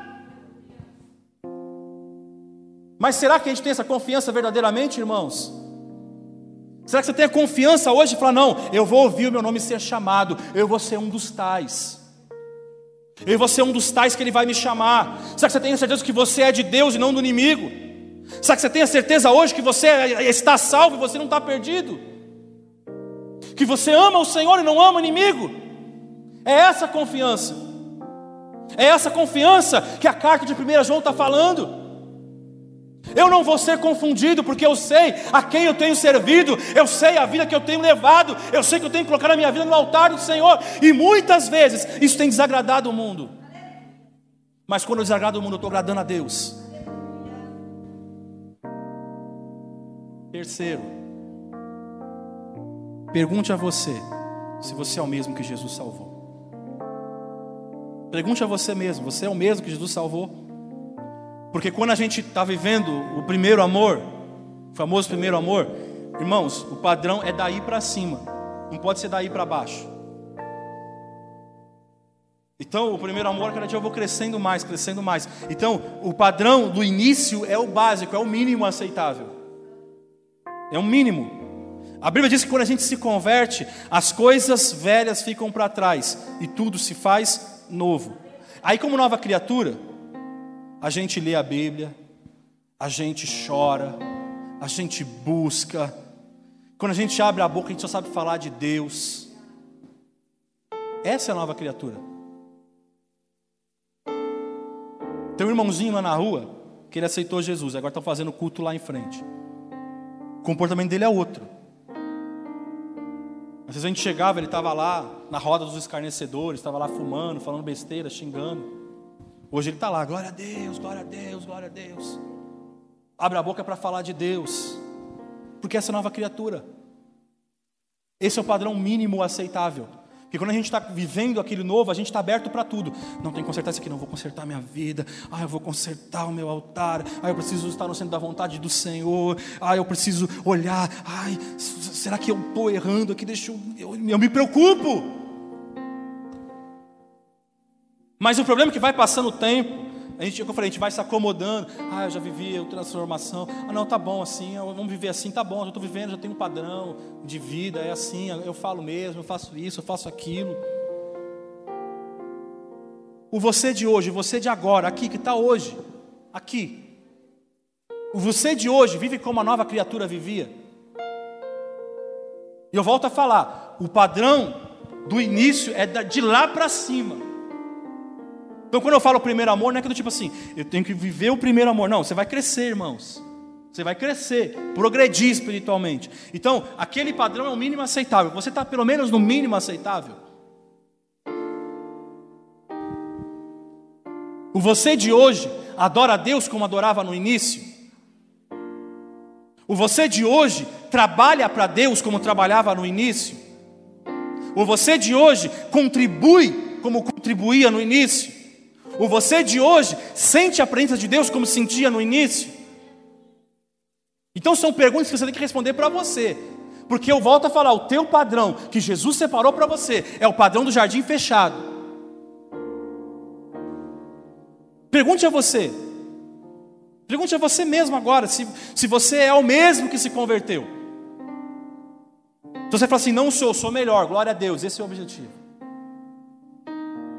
Mas será que a gente tem essa confiança verdadeiramente, irmãos? Será que você tem a confiança hoje de falar: não, eu vou ouvir o meu nome ser chamado, eu vou ser um dos tais. Eu vou ser um dos tais que ele vai me chamar. Será que você tem a certeza que você é de Deus e não do inimigo? Será que você tem a certeza hoje que você está salvo e você não está perdido? Que você ama o Senhor e não ama o inimigo. É essa confiança. É essa confiança que a carta de 1 João está falando. Eu não vou ser confundido, porque eu sei a quem eu tenho servido, eu sei a vida que eu tenho levado, eu sei que eu tenho que colocar a minha vida no altar do Senhor, e muitas vezes isso tem desagradado o mundo. Mas quando eu desagrado o mundo, eu estou agradando a Deus. Terceiro, pergunte a você se você é o mesmo que Jesus salvou. Pergunte a você mesmo: você é o mesmo que Jesus salvou? Porque quando a gente está vivendo o primeiro amor, o famoso primeiro amor, irmãos, o padrão é daí para cima, não pode ser daí para baixo. Então, o primeiro amor, cada dia eu vou crescendo mais, crescendo mais. Então, o padrão do início é o básico, é o mínimo aceitável. É o mínimo. A Bíblia diz que quando a gente se converte, as coisas velhas ficam para trás e tudo se faz novo. Aí, como nova criatura, a gente lê a Bíblia, a gente chora, a gente busca. Quando a gente abre a boca, a gente só sabe falar de Deus. Essa é a nova criatura. Tem um irmãozinho lá na rua que ele aceitou Jesus, agora estão fazendo culto lá em frente. O comportamento dele é outro. Às vezes a gente chegava, ele estava lá na roda dos escarnecedores, estava lá fumando, falando besteira, xingando. Hoje ele está lá, glória a Deus, glória a Deus, glória a Deus. Abre a boca para falar de Deus, porque essa é nova criatura. Esse é o padrão mínimo aceitável. Porque quando a gente está vivendo aquele novo, a gente está aberto para tudo. Não tem que consertar isso aqui, não. Vou consertar minha vida. Ah, eu vou consertar o meu altar. Ah, eu preciso estar no centro da vontade do Senhor. Ah, eu preciso olhar. Ai, será que eu estou errando aqui? Deixa eu, eu, eu me preocupo. Mas o problema é que vai passando o tempo, a gente, eu falei, a gente vai se acomodando. Ah, eu já vivi a transformação. Ah, não, tá bom assim, vamos viver assim, tá bom, eu estou vivendo, já tenho um padrão de vida, é assim, eu falo mesmo, eu faço isso, eu faço aquilo. O você de hoje, o você de agora, aqui, que está hoje, aqui. O você de hoje vive como a nova criatura vivia. E eu volto a falar, o padrão do início é de lá para cima. Então, quando eu falo primeiro amor, não é que do tipo assim, eu tenho que viver o primeiro amor. Não, você vai crescer, irmãos. Você vai crescer, progredir espiritualmente. Então, aquele padrão é o mínimo aceitável. Você está pelo menos no mínimo aceitável. O você de hoje adora a Deus como adorava no início. O você de hoje trabalha para Deus como trabalhava no início. O você de hoje contribui como contribuía no início. O você de hoje sente a presença de Deus como sentia no início? Então são perguntas que você tem que responder para você. Porque eu volto a falar, o teu padrão que Jesus separou para você é o padrão do jardim fechado. Pergunte a você. Pergunte a você mesmo agora se, se você é o mesmo que se converteu. Então você fala assim, não sou, sou melhor, glória a Deus, esse é o objetivo.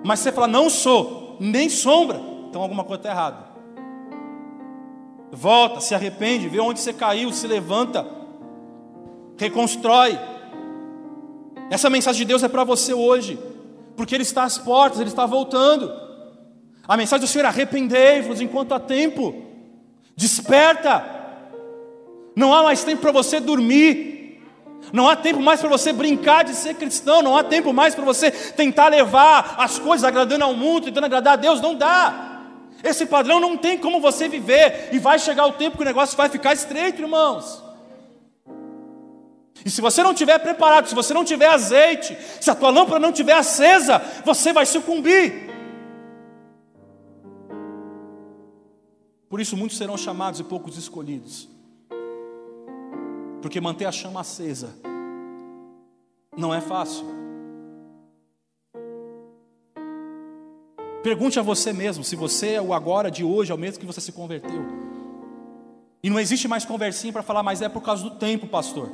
Mas você fala, não sou, nem sombra, então alguma coisa está errada. Volta, se arrepende, vê onde você caiu, se levanta, reconstrói. Essa mensagem de Deus é para você hoje, porque Ele está às portas, Ele está voltando. A mensagem do Senhor: arrependei-vos enquanto há tempo, desperta. Não há mais tempo para você dormir, não há tempo mais para você brincar de ser cristão, não há tempo mais para você tentar levar as coisas agradando ao mundo, tentando agradar a Deus, não dá. Esse padrão não tem como você viver, e vai chegar o tempo que o negócio vai ficar estreito, irmãos. E se você não estiver preparado, se você não tiver azeite, se a tua lâmpada não estiver acesa, você vai sucumbir. Por isso muitos serão chamados e poucos escolhidos. Porque manter a chama acesa não é fácil. Pergunte a você mesmo se você é o agora de hoje, é o mesmo que você se converteu. E não existe mais conversinha para falar, mas é por causa do tempo, pastor.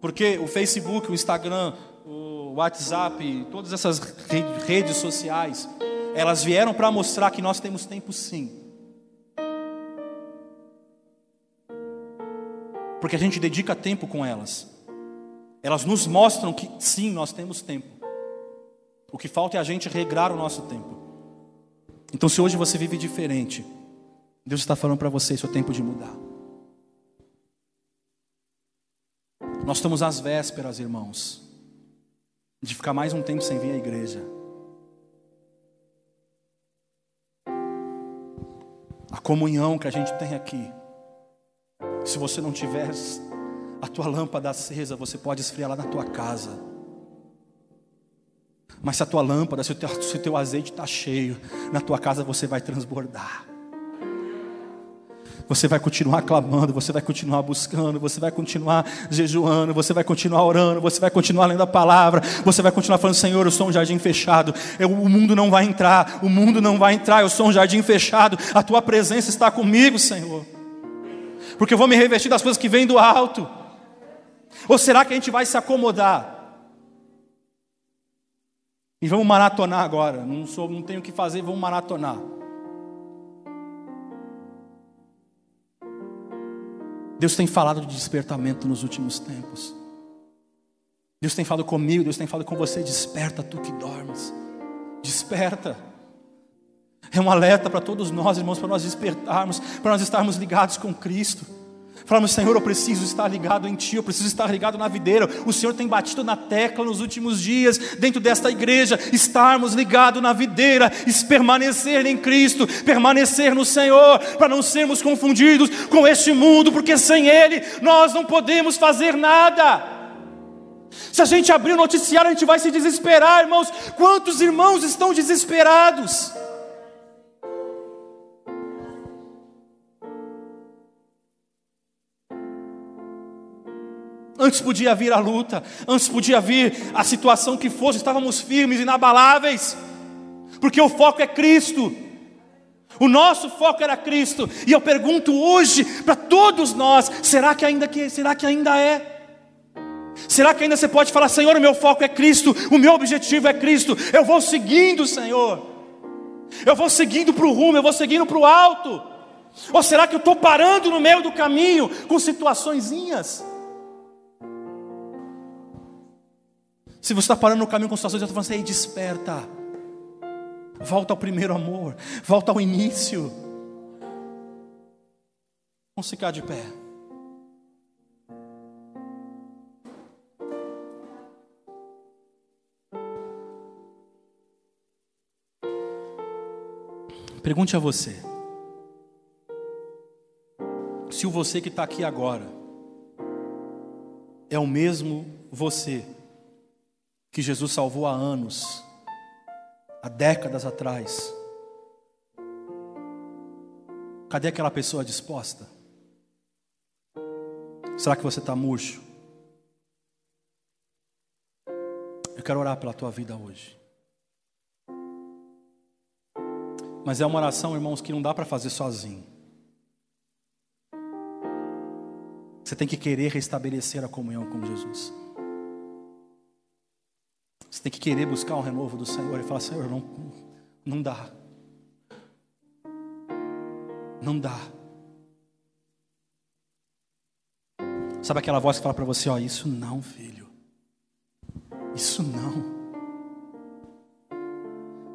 Porque o Facebook, o Instagram, o WhatsApp, todas essas redes sociais, elas vieram para mostrar que nós temos tempo sim. Porque a gente dedica tempo com elas. elas nos mostram que sim, nós temos tempo. O que falta é a gente regrar o nosso tempo. Então, se hoje você vive diferente, Deus está falando para você: isso é tempo de mudar. Nós estamos às vésperas, irmãos, de ficar mais um tempo sem vir à igreja. A comunhão que a gente tem aqui. Se você não tiver a tua lâmpada acesa, você pode esfriar lá na tua casa. Mas se a tua lâmpada, se o teu, se o teu azeite está cheio, na tua casa você vai transbordar. Você vai continuar clamando, você vai continuar buscando, você vai continuar jejuando, você vai continuar orando, você vai continuar lendo a palavra, você vai continuar falando: Senhor, eu sou um jardim fechado, eu, o mundo não vai entrar, o mundo não vai entrar, eu sou um jardim fechado, a tua presença está comigo, Senhor, porque eu vou me revestir das coisas que vêm do alto. Ou será que a gente vai se acomodar? E vamos maratonar agora. Não, sou, não tenho o que fazer, vamos maratonar. Deus tem falado de despertamento nos últimos tempos. Deus tem falado comigo, Deus tem falado com você. Desperta tu que dormes. Desperta. É um alerta para todos nós, irmãos, para nós despertarmos, para nós estarmos ligados com Cristo. Falamos, Senhor, eu preciso estar ligado em Ti, eu preciso estar ligado na videira. O Senhor tem batido na tecla nos últimos dias, dentro desta igreja, estarmos ligados na videira, permanecer em Cristo, permanecer no Senhor, para não sermos confundidos com este mundo, porque sem Ele nós não podemos fazer nada. Se a gente abrir o noticiário, a gente vai se desesperar, irmãos. Quantos irmãos estão desesperados? Antes podia vir a luta, antes podia vir a situação que fosse, estávamos firmes, inabaláveis, porque o foco é Cristo. O nosso foco era Cristo. E eu pergunto hoje para todos nós, será que ainda que será que ainda é? Será que ainda você pode falar, Senhor, o meu foco é Cristo, o meu objetivo é Cristo, eu vou seguindo, Senhor, eu vou seguindo para o rumo, eu vou seguindo para o alto, ou será que eu estou parando no meio do caminho com situaçõezinhas? Se você está parando no caminho com situações, eu estou falando assim, ei, desperta. Volta ao primeiro amor. Volta ao início. Vamos ficar de pé. Pergunte a você. Se o você que está aqui agora é o mesmo você que Jesus salvou há anos, há décadas atrás. Cadê aquela pessoa disposta? Será que você está murcho? Eu quero orar pela tua vida hoje. Mas é uma oração, irmãos, que não dá para fazer sozinho. Você tem que querer restabelecer a comunhão com Jesus. Você tem que querer buscar um renovo do Senhor e falar: Senhor, não, não dá. Não dá. Sabe aquela voz que fala para você: Ó, isso não, filho. Isso não.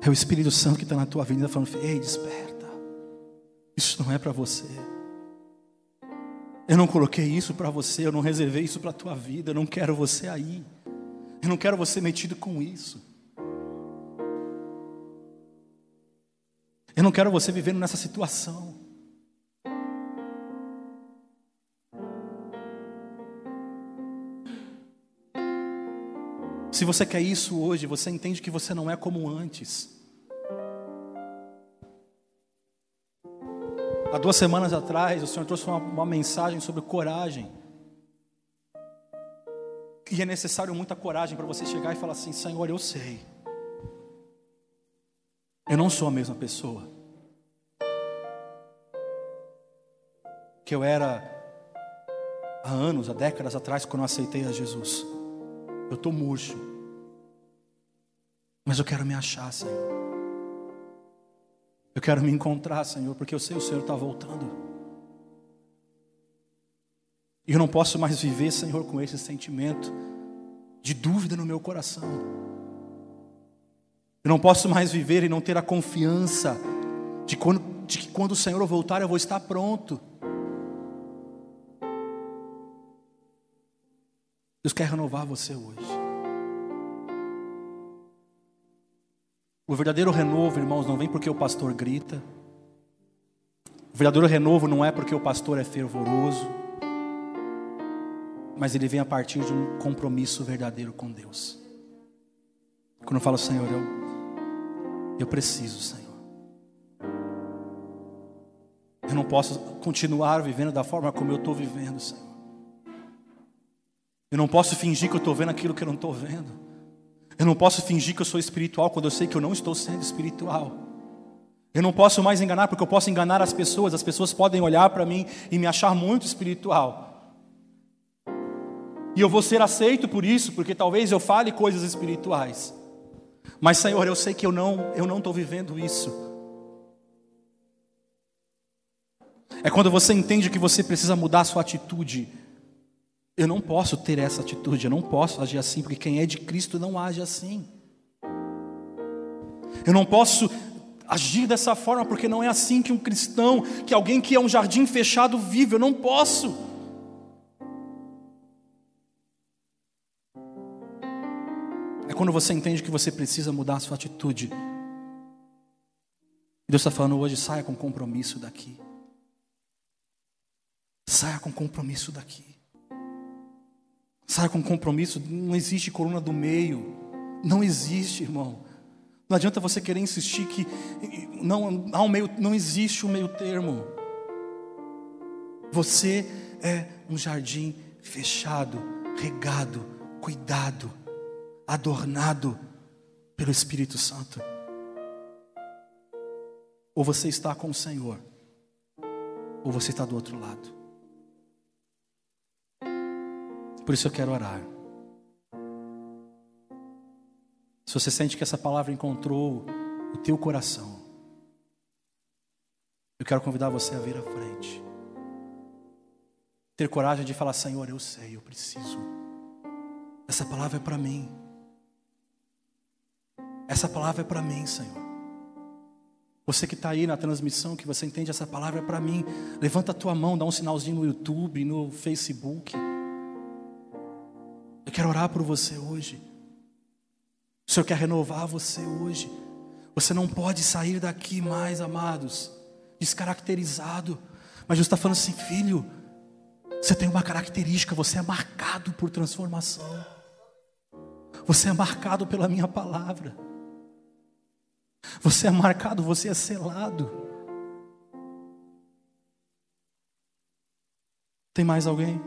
É o Espírito Santo que está na tua vida falando: Ei, desperta. Isso não é para você. Eu não coloquei isso para você, eu não reservei isso para a tua vida, eu não quero você aí. Eu não quero você metido com isso. Eu não quero você vivendo nessa situação. Se você quer isso hoje, você entende que você não é como antes. Há duas semanas atrás, o Senhor trouxe uma, uma mensagem sobre coragem. E é necessário muita coragem para você chegar e falar assim: Senhor, eu sei. Eu não sou a mesma pessoa que eu era há anos, há décadas atrás, quando eu aceitei a Jesus. Eu estou murcho. Mas eu quero me achar, Senhor. Eu quero me encontrar, Senhor, porque eu sei o Senhor está voltando. E eu não posso mais viver, Senhor, com esse sentimento de dúvida no meu coração. Eu não posso mais viver e não ter a confiança de, quando, de que quando o Senhor voltar eu vou estar pronto. Deus quer renovar você hoje. O verdadeiro renovo, irmãos, não vem porque o pastor grita. O verdadeiro renovo não é porque o pastor é fervoroso. Mas ele vem a partir de um compromisso verdadeiro com Deus. Quando eu falo, Senhor, eu, eu preciso, Senhor. Eu não posso continuar vivendo da forma como eu estou vivendo, Senhor. Eu não posso fingir que eu estou vendo aquilo que eu não estou vendo. Eu não posso fingir que eu sou espiritual quando eu sei que eu não estou sendo espiritual. Eu não posso mais enganar porque eu posso enganar as pessoas. As pessoas podem olhar para mim e me achar muito espiritual. E eu vou ser aceito por isso, porque talvez eu fale coisas espirituais. Mas Senhor, eu sei que eu não, eu não estou vivendo isso. É quando você entende que você precisa mudar a sua atitude eu não posso ter essa atitude, eu não posso agir assim, porque quem é de Cristo não age assim. Eu não posso agir dessa forma, porque não é assim que um cristão, que alguém que é um jardim fechado vive, eu não posso. Quando você entende que você precisa mudar a sua atitude. Deus está falando hoje, saia com compromisso daqui. Saia com compromisso daqui. Saia com compromisso, não existe coluna do meio. Não existe, irmão. Não adianta você querer insistir que não há um meio, não existe um meio termo. Você é um jardim fechado, regado, cuidado, adornado pelo Espírito Santo. Ou você está com o Senhor, ou você está do outro lado. Por isso eu quero orar. Se você sente que essa palavra encontrou o teu coração, eu quero convidar você a vir à frente. Ter coragem de falar: Senhor, eu sei, eu preciso. Essa palavra é para mim. Essa palavra é para mim, Senhor. Você que está aí na transmissão, que você entende essa palavra é para mim. Levanta a tua mão, dá um sinalzinho no YouTube, no Facebook. Eu quero orar por você hoje. O Senhor quer renovar você hoje. Você não pode sair daqui mais, amados, descaracterizado. Mas Jesus está falando assim, filho, você tem uma característica, você é marcado por transformação. Você é marcado pela minha palavra. Você é marcado, você é selado. Tem mais alguém?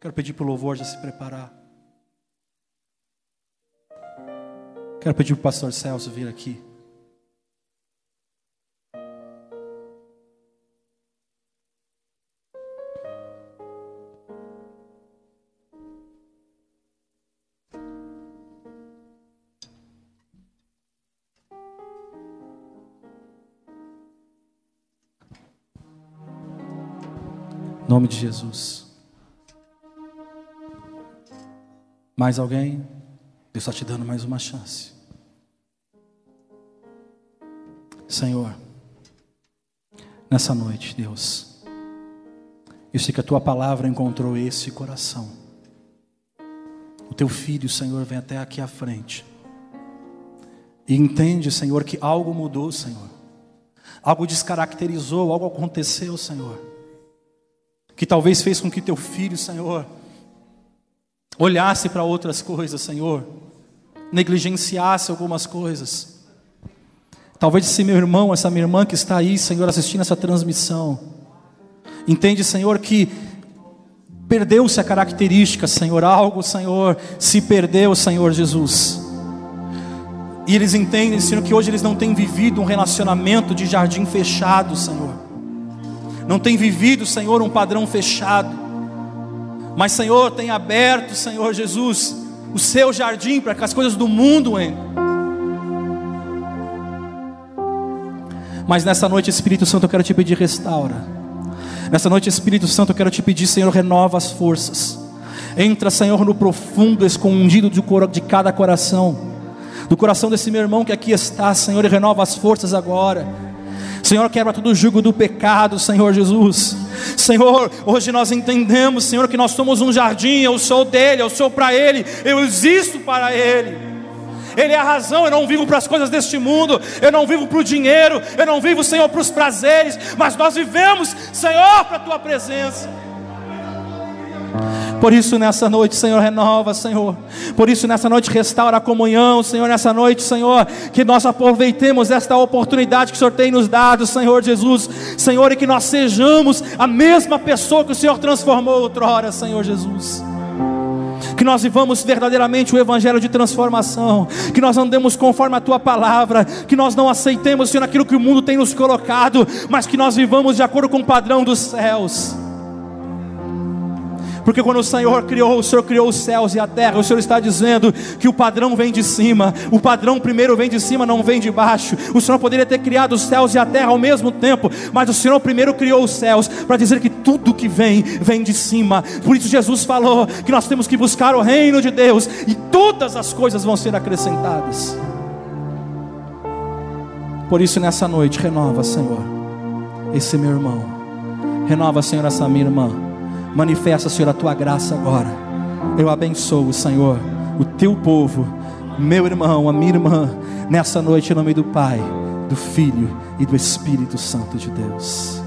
Quero pedir para o louvor já se preparar. Quero pedir para o pastor Celso vir aqui. Nome de Jesus. Mais alguém? Deus está te dando mais uma chance. Senhor, nessa noite, Deus, eu sei que a tua palavra encontrou esse coração. O teu filho, Senhor, vem até aqui à frente. E entende, Senhor, que algo mudou, Senhor. Algo descaracterizou, algo aconteceu, Senhor. Que talvez fez com que teu filho, Senhor, olhasse para outras coisas, Senhor, negligenciasse algumas coisas. Talvez esse meu irmão, essa minha irmã que está aí, Senhor, assistindo essa transmissão, entende, Senhor, que perdeu-se a característica, Senhor, algo, Senhor, se perdeu, Senhor Jesus. E eles entendem, Senhor, que hoje eles não têm vivido um relacionamento de jardim fechado, Senhor. Não têm vivido, Senhor, um padrão fechado. Mas, Senhor, tem aberto, Senhor Jesus, o seu jardim para que as coisas do mundo entrem. Mas nessa noite, Espírito Santo, eu quero te pedir restaura. Nessa noite, Espírito Santo, eu quero te pedir, Senhor, renova as forças. Entra, Senhor, no profundo escondido de cada coração, do coração desse meu irmão que aqui está, Senhor, e renova as forças agora. Senhor, quebra todo o jugo do pecado, Senhor Jesus. Senhor, hoje nós entendemos, Senhor, que nós somos um jardim, eu sou dele, eu sou para ele, eu existo para ele. Ele é a razão, eu não vivo para as coisas deste mundo, eu não vivo para o dinheiro, eu não vivo, Senhor, para os prazeres, mas nós vivemos, Senhor, para a tua presença. Por isso, nessa noite, Senhor, renova, Senhor. Por isso, nessa noite, restaura a comunhão, Senhor. Nessa noite, Senhor, que nós aproveitemos esta oportunidade que o Senhor tem nos dado, Senhor Jesus. Senhor, e que nós sejamos a mesma pessoa que o Senhor transformou outrora, Senhor Jesus que nós vivamos verdadeiramente o evangelho de transformação, que nós andemos conforme a tua palavra, que nós não aceitemos, Senhor, aquilo que o mundo tem nos colocado, mas que nós vivamos de acordo com o padrão dos céus. Porque quando o Senhor criou, o Senhor criou os céus e a terra, o Senhor está dizendo que o padrão vem de cima. O padrão primeiro vem de cima, não vem de baixo. O Senhor poderia ter criado os céus e a terra ao mesmo tempo, mas o Senhor primeiro criou os céus para dizer que tudo que vem vem de cima. Por isso Jesus falou que nós temos que buscar o reino de Deus e todas as coisas vão ser acrescentadas. Por isso nessa noite renova, Senhor, esse meu irmão. Renova, Senhor, essa minha irmã. Manifesta, Senhor, a tua graça agora. Eu abençoo, Senhor, o teu povo, meu irmão, a minha irmã, nessa noite, em nome do Pai, do Filho e do Espírito Santo de Deus.